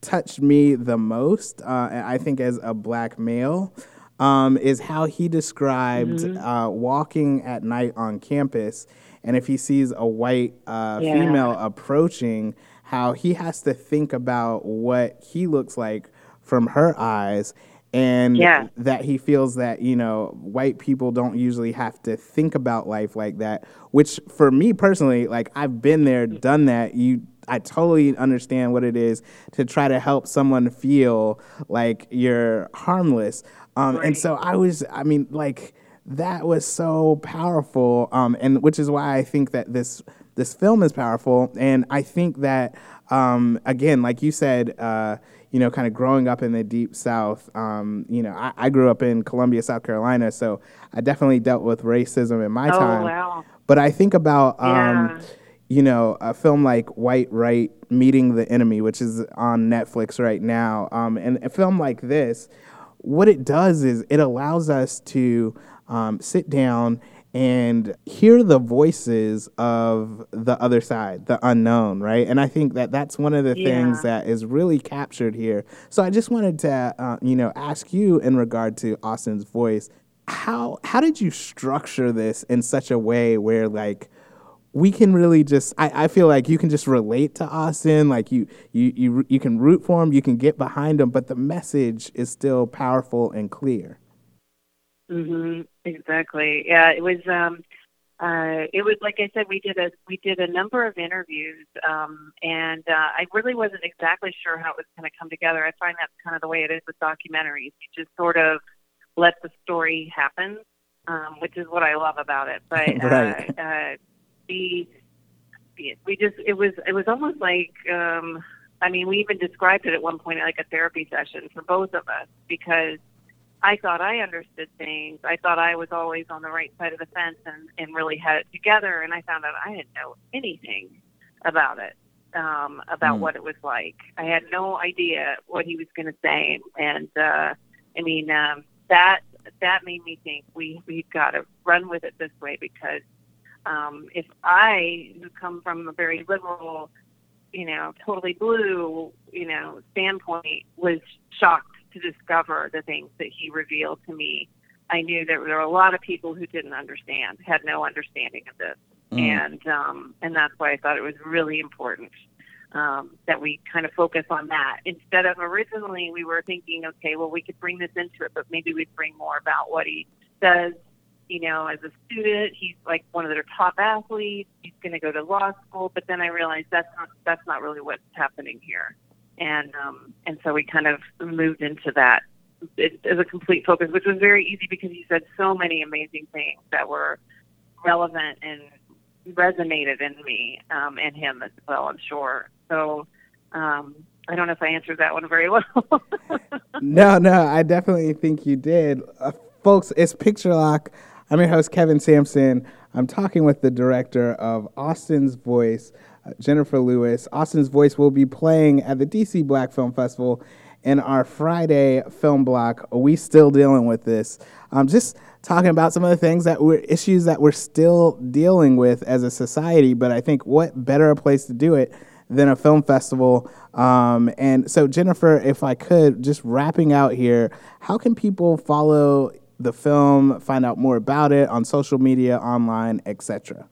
Speaker 1: touched me the most, uh, I think, as a black male, um, is how he described uh, walking at night on campus, and if he sees a white uh,
Speaker 6: Yeah.
Speaker 1: female approaching, how he has to think about what he looks like from her eyes. And
Speaker 6: Yeah.
Speaker 1: that he feels that, you know, white people don't usually have to think about life like that, which for me personally, like I've been there, done that. You I totally understand what it is to try to help someone feel like you're harmless. Um, And so I was, I mean, like that was so powerful, um, and which is why I think that this this film is powerful. And I think that um, again, like you said, uh, you know, kind of growing up in the deep South. Um, you know, I, I grew up in Columbia, South Carolina, so I definitely dealt with racism in my
Speaker 6: Oh
Speaker 1: time.
Speaker 6: wow.
Speaker 1: But I think about, um,
Speaker 6: Yeah.
Speaker 1: you know, a film like White Right Meeting the Enemy, which is on Netflix right now. Um, and a film like this, what it does is it allows us to um, sit down and hear the voices of the other side, the unknown, right? And I think that that's one of the things that is really captured here. So I just wanted to, uh, you know, ask you in regard to Austin's voice, how how did you structure this in such a way where like we can really just I, I feel like you can just relate to Austin like you you you you can root for him you can get behind him but the message is still powerful and clear
Speaker 6: hmm Exactly. Yeah, it was. Um, uh, it was like I said. We did a we did a number of interviews, um, and uh, I really wasn't exactly sure how it was going to come together. I find that's kind of the way it is with documentaries. You just sort of let the story happen, um, which is what I love about it. But
Speaker 1: Right.
Speaker 6: uh, uh, the we just it was it was almost like um, I mean we even described it at one point like a therapy session for both of us because I thought I understood things. I thought I was always on the right side of the fence and, and really had it together. And I found out I didn't know anything about it, um, about
Speaker 1: Mm.
Speaker 6: what it was like. I had no idea what he was going to say. And, uh, I mean, um, that, that made me think we, we've got to run with it this way because, um, if I, who come from a very liberal, you know, totally blue, you know, standpoint, was shocked to discover the things that he revealed to me. I knew that there were a lot of people who didn't understand, had no understanding of this,
Speaker 1: Mm.
Speaker 6: and um, and that's why I thought it was really important um, that we kind of focus on that instead of originally we were thinking, okay, well we could bring this into it, but maybe we'd bring more about what he does. You know, as a student, he's like one of their top athletes. He's going to go to law school, but then I realized that's not that's not really what's happening here and um, and so we kind of moved into that as a complete focus, which was very easy because he said so many amazing things that were relevant and resonated in me um, and him as well. I'm sure. So um, I don't know if I answered that one very well.
Speaker 1: No, no, I definitely think you did. Uh, folks, it's Picture Lock. I'm your host, Kevin Sampson. I'm talking with the director of Austin's Voice, Jennifer Lewis. Austin's Voice will be playing at the DC Black Film Festival in our Friday film block. We still dealing with this. Um, just talking about some of the things that we're issues that we're still dealing with as a society. But I think what better a place to do it than a film festival. Um, and so, Jennifer, if I could, just wrapping out here, how can people follow the film, find out more about it on social media, online, etc.?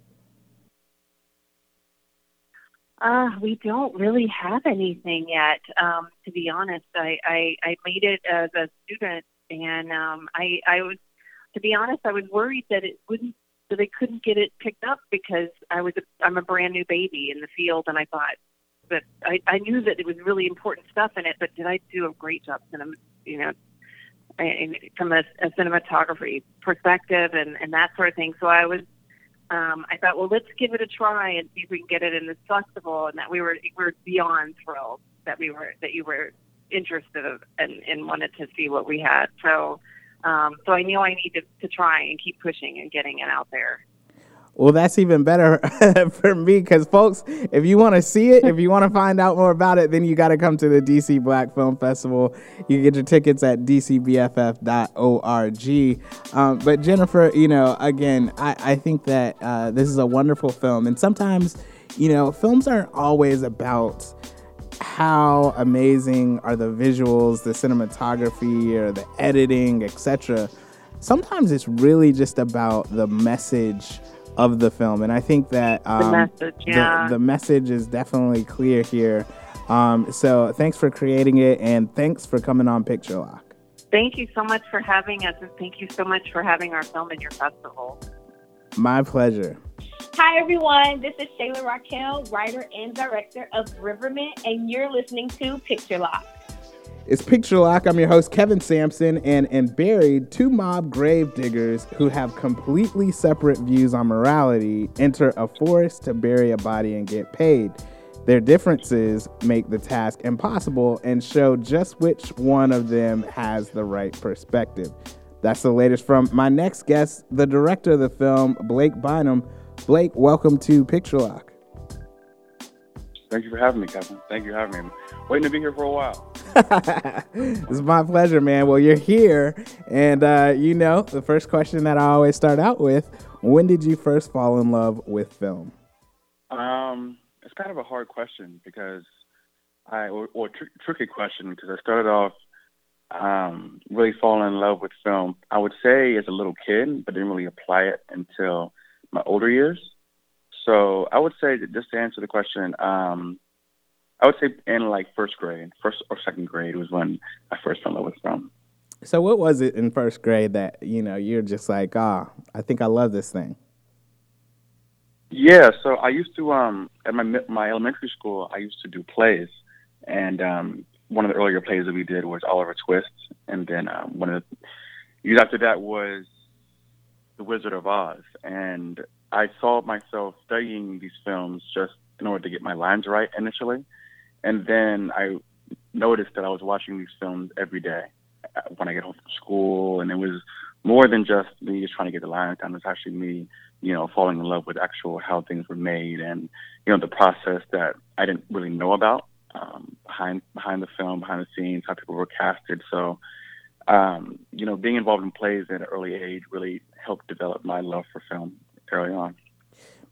Speaker 6: Uh, we don't really have anything yet. Um, to be honest, I, I, I made it as a student, and um, I, I was, to be honest, I was worried that it wouldn't, that they couldn't get it picked up because I was, a, I'm a brand new baby in the field, and I thought, but I, I knew that it was really important stuff in it. But did I do a great job, cinema, you know, and from a, a cinematography perspective and and that sort of thing? So I was um, I thought, well, let's give it a try and see if we can get it in this festival. And that we were we were beyond thrilled that we were that you were interested of, and, and wanted to see what we had. So um, so I knew I needed to try and keep pushing and getting it out there.
Speaker 1: Well, that's even better for me because, folks, if you want to see it, if you want to find out more about it, then you got to come to the DC Black Film Festival. You can get your tickets at dcbff.org. Um, but, Jennifer, you know, again, I, I think that uh, this is a wonderful film. And sometimes, you know, films aren't always about how amazing are the visuals, the cinematography, or the editing, etc. Sometimes it's really just about the message of the film, and I think that um,
Speaker 6: message, yeah.
Speaker 1: the, the message is definitely clear here. Um, so thanks for creating it, and thanks for coming on Picture Lock.
Speaker 6: Thank you so much for having us, and thank you so much for having our film in your festival.
Speaker 1: My pleasure.
Speaker 7: Hi, everyone. This is Shayla Raquel, writer and director of Riverman, and you're listening to Picture Lock.
Speaker 1: It's Picture Lock. I'm your host, Kevin Sampson, and in Buried, two mob grave diggers who have completely separate views on morality enter a forest to bury a body and get paid. Their differences make the task impossible and show just which one of them has the right perspective. That's the latest from my next guest, the director of the film, Blake Bynum. Blake, welcome to Picture Lock.
Speaker 2: Thank you for having me, Kevin. Thank you for having me. I'm Waiting to be here for a while.
Speaker 1: it's my pleasure, man. Well, you're here. And, uh, you know, the first question that I always start out with when did you first fall in love with film?
Speaker 2: Um, it's kind of a hard question because I, or, or tr- tricky question because I started off um, really falling in love with film. I would say as a little kid, but didn't really apply it until my older years. So I would say that just to answer the question, um, I would say in like first grade, first or second grade was when I first fell in love with film.
Speaker 1: So, what was it in first grade that, you know, you're just like, ah, I think I love this thing?
Speaker 2: Yeah, so I used to um at my my elementary school I used to do plays, and um one of the earlier plays that we did was Oliver Twist, and then um, one of the years after that was The Wizard of Oz, and I saw myself studying these films just in order to get my lines right initially, and then I noticed that I was watching these films every day, when I get home from school, and it was more than just me just trying to get the lines down. It was actually me, you know, falling in love with actual how things were made and you know the process that I didn't really know about um, behind behind the film, behind the scenes, how people were casted. So, um, you know, being involved in plays at an early age really helped develop my love for film early on.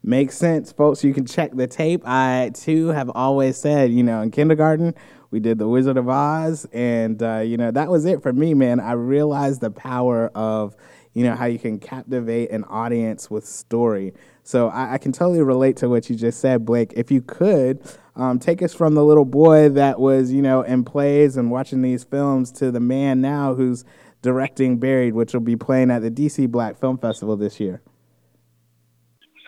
Speaker 1: Makes sense, folks. You can check the tape. I too have always said, you know, in kindergarten we did the Wizard of Oz, and uh, you know that was it for me, man. I realized the power of you know how you can captivate an audience with story. So I, I can totally relate to what you just said, Blake. If you could um, take us from the little boy that was you know in plays and watching these films to the man now who's directing Buried, which will be playing at the DC Black Film Festival this year.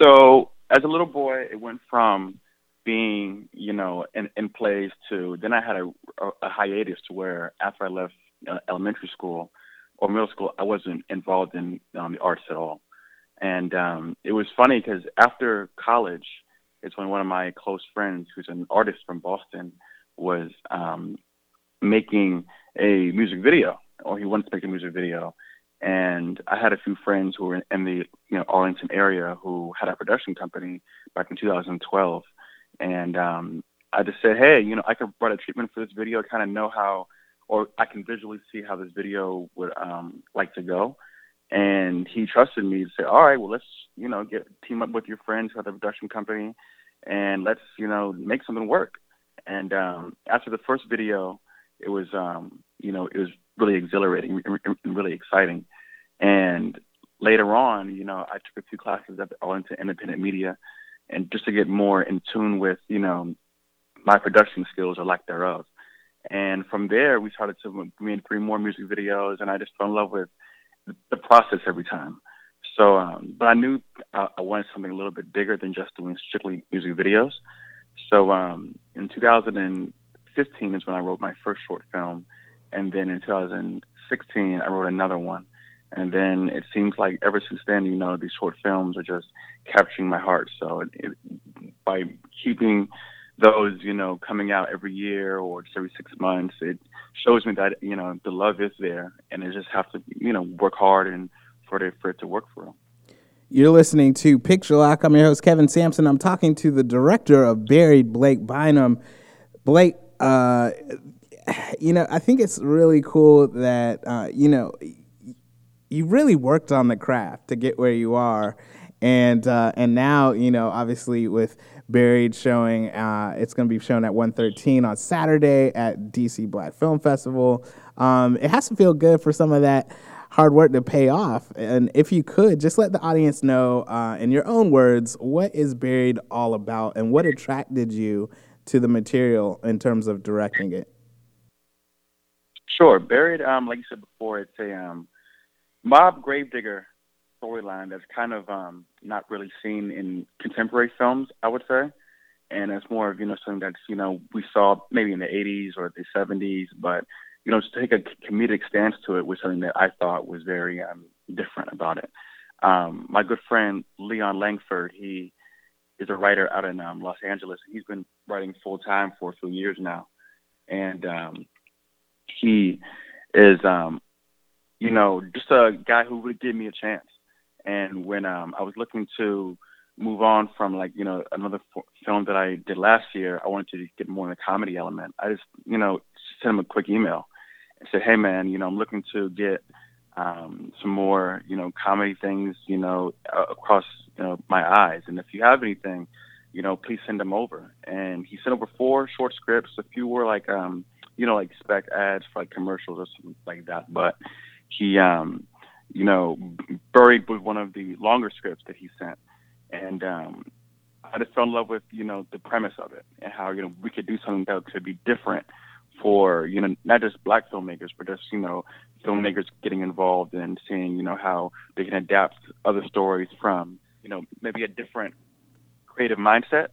Speaker 2: So as a little boy, it went from being, you know, in, in plays to then I had a, a, a hiatus to where after I left uh, elementary school or middle school, I wasn't involved in um, the arts at all. And um, it was funny because after college, it's when one of my close friends, who's an artist from Boston, was um, making a music video, or he wanted to make a music video. And I had a few friends who were in, the you know Arlington area who had a production company back in 2012, and um, I just said, hey, you know, I could write a treatment for this video, kind of know how, or I can visually see how this video would um, like to go. And he trusted me to say, all right, well, let's you know get team up with your friends who have a production company, and let's you know make something work. And um, after the first video, it was um, you know it was really exhilarating and really exciting. And later on, you know, I took a few classes at Arlington Independent Media, and just to get more in tune with, you know, my production skills or lack thereof. And from there, we started to made three more music videos, and I just fell in love with the process every time. So, um, but I knew I, I wanted something a little bit bigger than just doing strictly music videos. So, um, in 2015 is when I wrote my first short film, and then in 2016 I wrote another one, and then it seems like ever since then, you know, these short films are just capturing my heart. So it, it, by keeping those, you know, coming out every year or just every six months, it shows me that you know the love is there, and it just have to, you know, work hard and for it for it to work for them.
Speaker 1: You're listening to Picture Lock. I'm your host Kevin Sampson. I'm talking to the director of Buried, Blake Bynum. Blake, uh, you know, I think it's really cool that uh, you know you really worked on the craft to get where you are, and uh, and now you know obviously with Buried showing, uh, it's going to be shown at 113 on Saturday at DC Black Film Festival. Um, it has to feel good for some of that hard work to pay off. And if you could, just let the audience know, uh, in your own words, what is Buried all about and what attracted you to the material in terms of directing it?
Speaker 2: Sure. Buried, um, like you said before, it's a um, mob gravedigger storyline that's kind of um, not really seen in contemporary films, I would say. And it's more of, you know, something that's, you know, we saw maybe in the 80s or the 70s, but, you know, to take a comedic stance to it was something that I thought was very um, different about it. Um, my good friend Leon Langford, he is a writer out in um, Los Angeles. He's been writing full time for a few years now. And um, he is um, you know, just a guy who would give me a chance. And when um, I was looking to move on from like you know another f- film that I did last year, I wanted to get more in the comedy element. I just you know sent him a quick email and said, hey man, you know I'm looking to get um, some more you know comedy things you know uh, across you know my eyes, and if you have anything, you know please send them over. And he sent over four short scripts. A few were like um, you know like spec ads for like commercials or something like that, but he, um, you know, buried with one of the longer scripts that he sent, and um, I just fell in love with you know the premise of it and how you know we could do something that could be different for you know not just black filmmakers but just you know filmmakers getting involved and seeing you know how they can adapt other stories from you know maybe a different creative mindset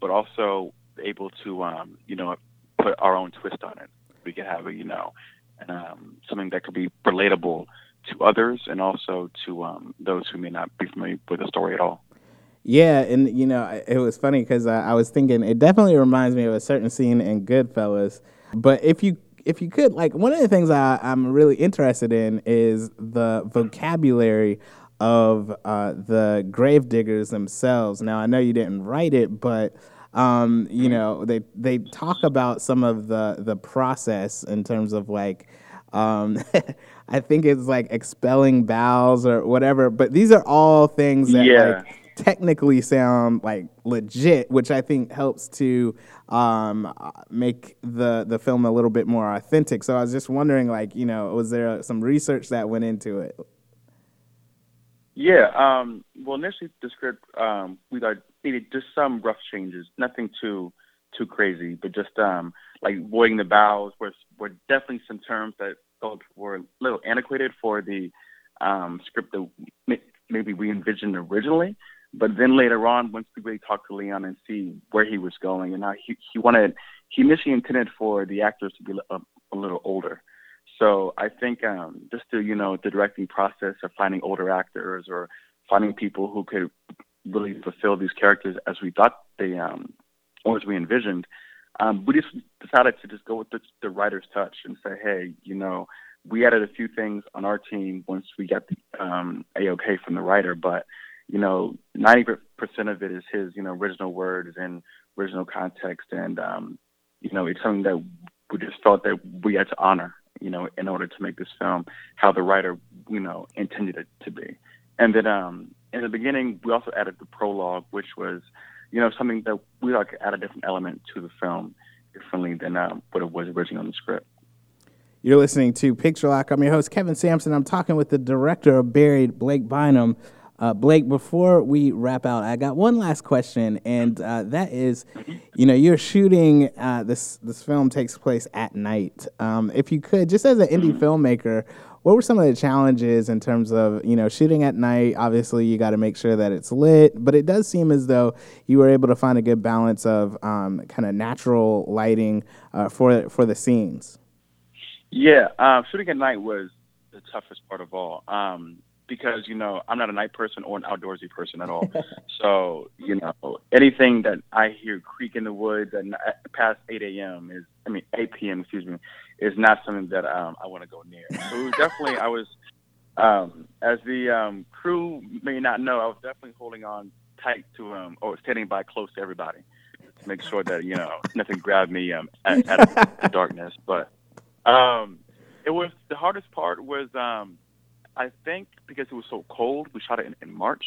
Speaker 2: but also able to um you know put our own twist on it we could have a you know um, something that could be relatable to others and also to um, those who may not be familiar with the story at all.
Speaker 1: Yeah, and you know, it was funny because I, I was thinking it definitely reminds me of a certain scene in Goodfellas. But if you if you could, like, one of the things I, I'm really interested in is the vocabulary of uh, the gravediggers themselves. Now, I know you didn't write it, but um, you know they they talk about some of the the process in terms of like. Um, I think it's like expelling bowels or whatever, but these are all things that
Speaker 2: Yeah.
Speaker 1: like technically sound like legit, which I think helps to um, make the the film a little bit more authentic. So I was just wondering, like, you know, was there some research that went into it?
Speaker 2: Yeah. Um, well, initially the script um, we got needed just some rough changes, nothing too too crazy, but just um, like voiding the bowels were were definitely some terms that felt were a little antiquated for the um, script that maybe we envisioned originally. But then later on, once we really talked to Leon and see where he was going, and how he he wanted he initially intended for the actors to be a, a little older. So I think um, just to you know the directing process of finding older actors or finding people who could really fulfill these characters as we thought they um, or as we envisioned, um, we just decided to just go with the, the writer's touch and say, hey, you know, we added a few things on our team once we got the um, a-okay from the writer, but you know, 90% of it is his, you know, original words and original context, and um, you know, it's something that we just felt that we had to honor, you know, in order to make this film how the writer, you know, intended it to be. And then um, in the beginning, we also added the prologue, which was, you know, something that we like add a different element to the film differently than um, what it was originally on the script.
Speaker 1: You're listening to Picture Lock. I'm your host, Kevin Sampson. I'm talking with the director of Buried, Blake Bynum. Uh, Blake, before we wrap out, I got one last question, and uh, that is, you know, you're shooting uh, this. This film takes place at night. Um, if you could, just as an indie filmmaker, what were some of the challenges in terms of you know shooting at night? Obviously, you got to make sure that it's lit, but it does seem as though you were able to find a good balance of um, kind of natural lighting uh, for for the scenes.
Speaker 2: Yeah, um, shooting at night was the toughest part of all. Um, because you know I'm not a night person or an outdoorsy person at all. so you know anything that I hear creak in the woods at, past 8 a.m. is I mean 8 p.m. excuse me is not something that um, I want to go near. So definitely I was um, as the um, crew may not know I was definitely holding on tight to um or standing by close to everybody to make sure that you know nothing grabbed me um at, at the darkness. But um, it was the hardest part was um I think because it was so cold, we shot it in, in March,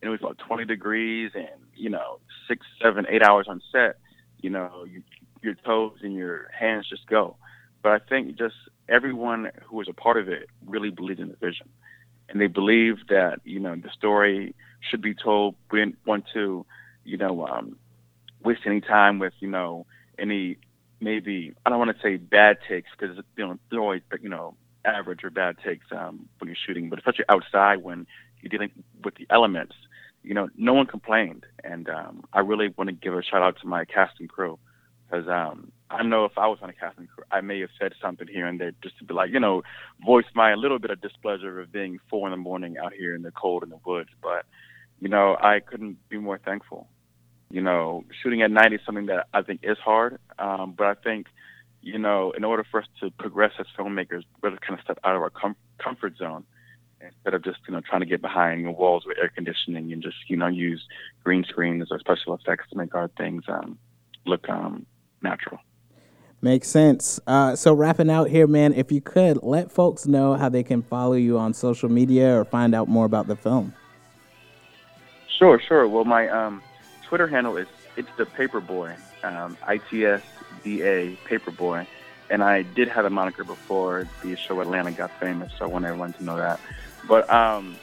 Speaker 2: and it was about 20 degrees, and you know, six, seven, eight hours on set. You know, you, your toes and your hands just go. But I think just everyone who was a part of it really believed in the vision, and they believed that you know the story should be told. We didn't want to, you know, um, waste any time with you know any maybe I don't want to say bad takes because you know they're always but, you know average or bad takes um, when you're shooting, but especially outside when you're dealing with the elements, you know, no one complained. And um, I really want to give a shout out to my casting crew because um, I know if I was on a casting crew, I may have said something here and there just to be like, you know, voice my little bit of displeasure of being four in the morning out here in the cold in the woods. But, you know, I couldn't be more thankful. You know, shooting at night is something that I think is hard, um, but I think you know, in order for us to progress as filmmakers, we have to kind of step out of our com- comfort zone instead of just, you know, trying to get behind walls with air conditioning and just, you know, use green screens or special effects to make our things um, look um, natural.
Speaker 1: Makes sense. Uh, so wrapping out here, man, if you could let folks know how they can follow you on social media or find out more about the film.
Speaker 2: Sure, sure. Well, my um, Twitter handle is it's the Paperboy, um, I T S D A Paperboy, and I did have a moniker before the show Atlanta got famous, so I want everyone to know that. But um,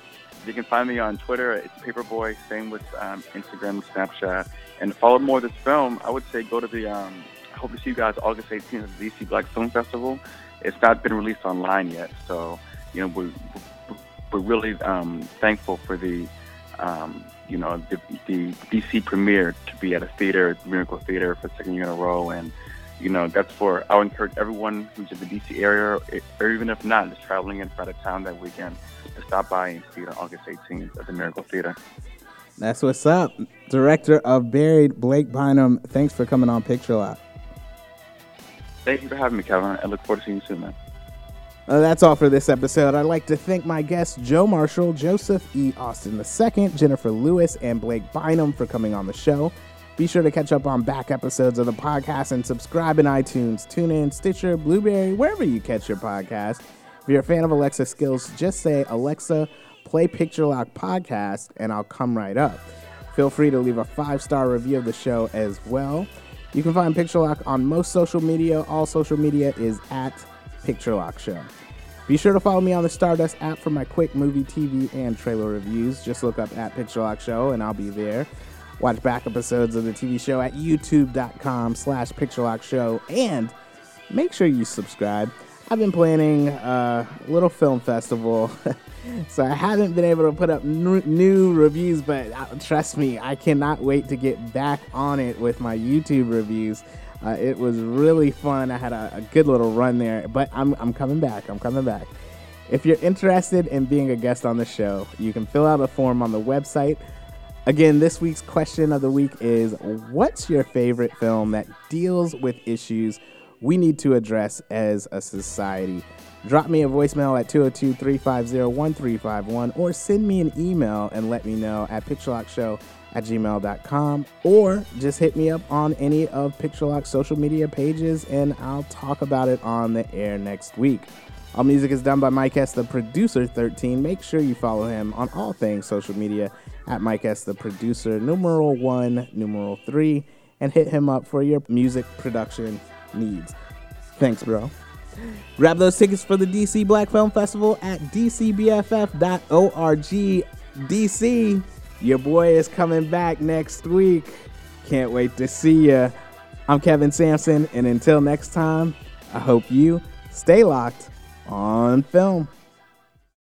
Speaker 2: you can find me on Twitter. It's Paperboy. Same with um, Instagram and Snapchat. And follow more of this film, I would say go to the. Um, I hope to see you guys August 18th at the DC Black Film Festival. It's not been released online yet, so you know we're we're really um, thankful for the um, you know, the, the DC premiere to be at a theater, Miracle Theater, for the second year in a row. And, you know, that's for, I would encourage everyone who's in the DC area, or even if not, just traveling in out of town that weekend, to stop by and see it on August 18th at the Miracle Theater.
Speaker 1: That's what's up. Director of Buried, Blake Bynum, thanks for coming on Picture Lock.
Speaker 2: Thank you for having me, Kevin. I look forward to seeing you soon, man.
Speaker 1: Uh, that's all for this episode. I'd like to thank my guests Joe Marshall, Joseph E. Austin II, Jennifer Lewis, and Blake Bynum for coming on the show. Be sure to catch up on back episodes of the podcast and subscribe in iTunes, TuneIn, Stitcher, Blubrry, wherever you catch your podcast. If you're a fan of Alexa skills, just say, Alexa, play Picture Lock podcast, and I'll come right up. Feel free to leave a five star review of the show as well. You can find Picture Lock on most social media. All social media is at Picture Lock Show. Be sure to follow me on the Stardust app for my quick movie, TV, and trailer reviews. Just look up at Picture Lock Show and I'll be there. Watch back episodes of the TV show at youtube.com slash Picture Lock Show and make sure you subscribe. I've been planning a little film festival, so I haven't been able to put up new reviews, but uh, trust me, I cannot wait to get back on it with my YouTube reviews. Uh, it was really fun. I had a, a, good little run there, but I'm, I'm coming back. I'm coming back. If you're interested in being a guest on the show, you can fill out a form on the website. Again, this week's question of the week is What's your favorite film that deals with issues we need to address as a society? Drop me a voicemail at 202 350 1351 or send me an email and let me know at picturelockshow at gmail.com or just hit me up on any of PictureLock's social media pages and I'll talk about it on the air next week. All music is done by Mike S, the producer 13. Make sure you follow him on all things social media at Mike S, the producer, numeral one, numeral three, and hit him up for your music production needs. Thanks, bro. Grab those tickets for the DC Black Film Festival at dcbff.org. DC, your boy is coming back next week. Can't wait to see ya. I'm Kevin Sampson, and until next time, I hope you stay locked on film.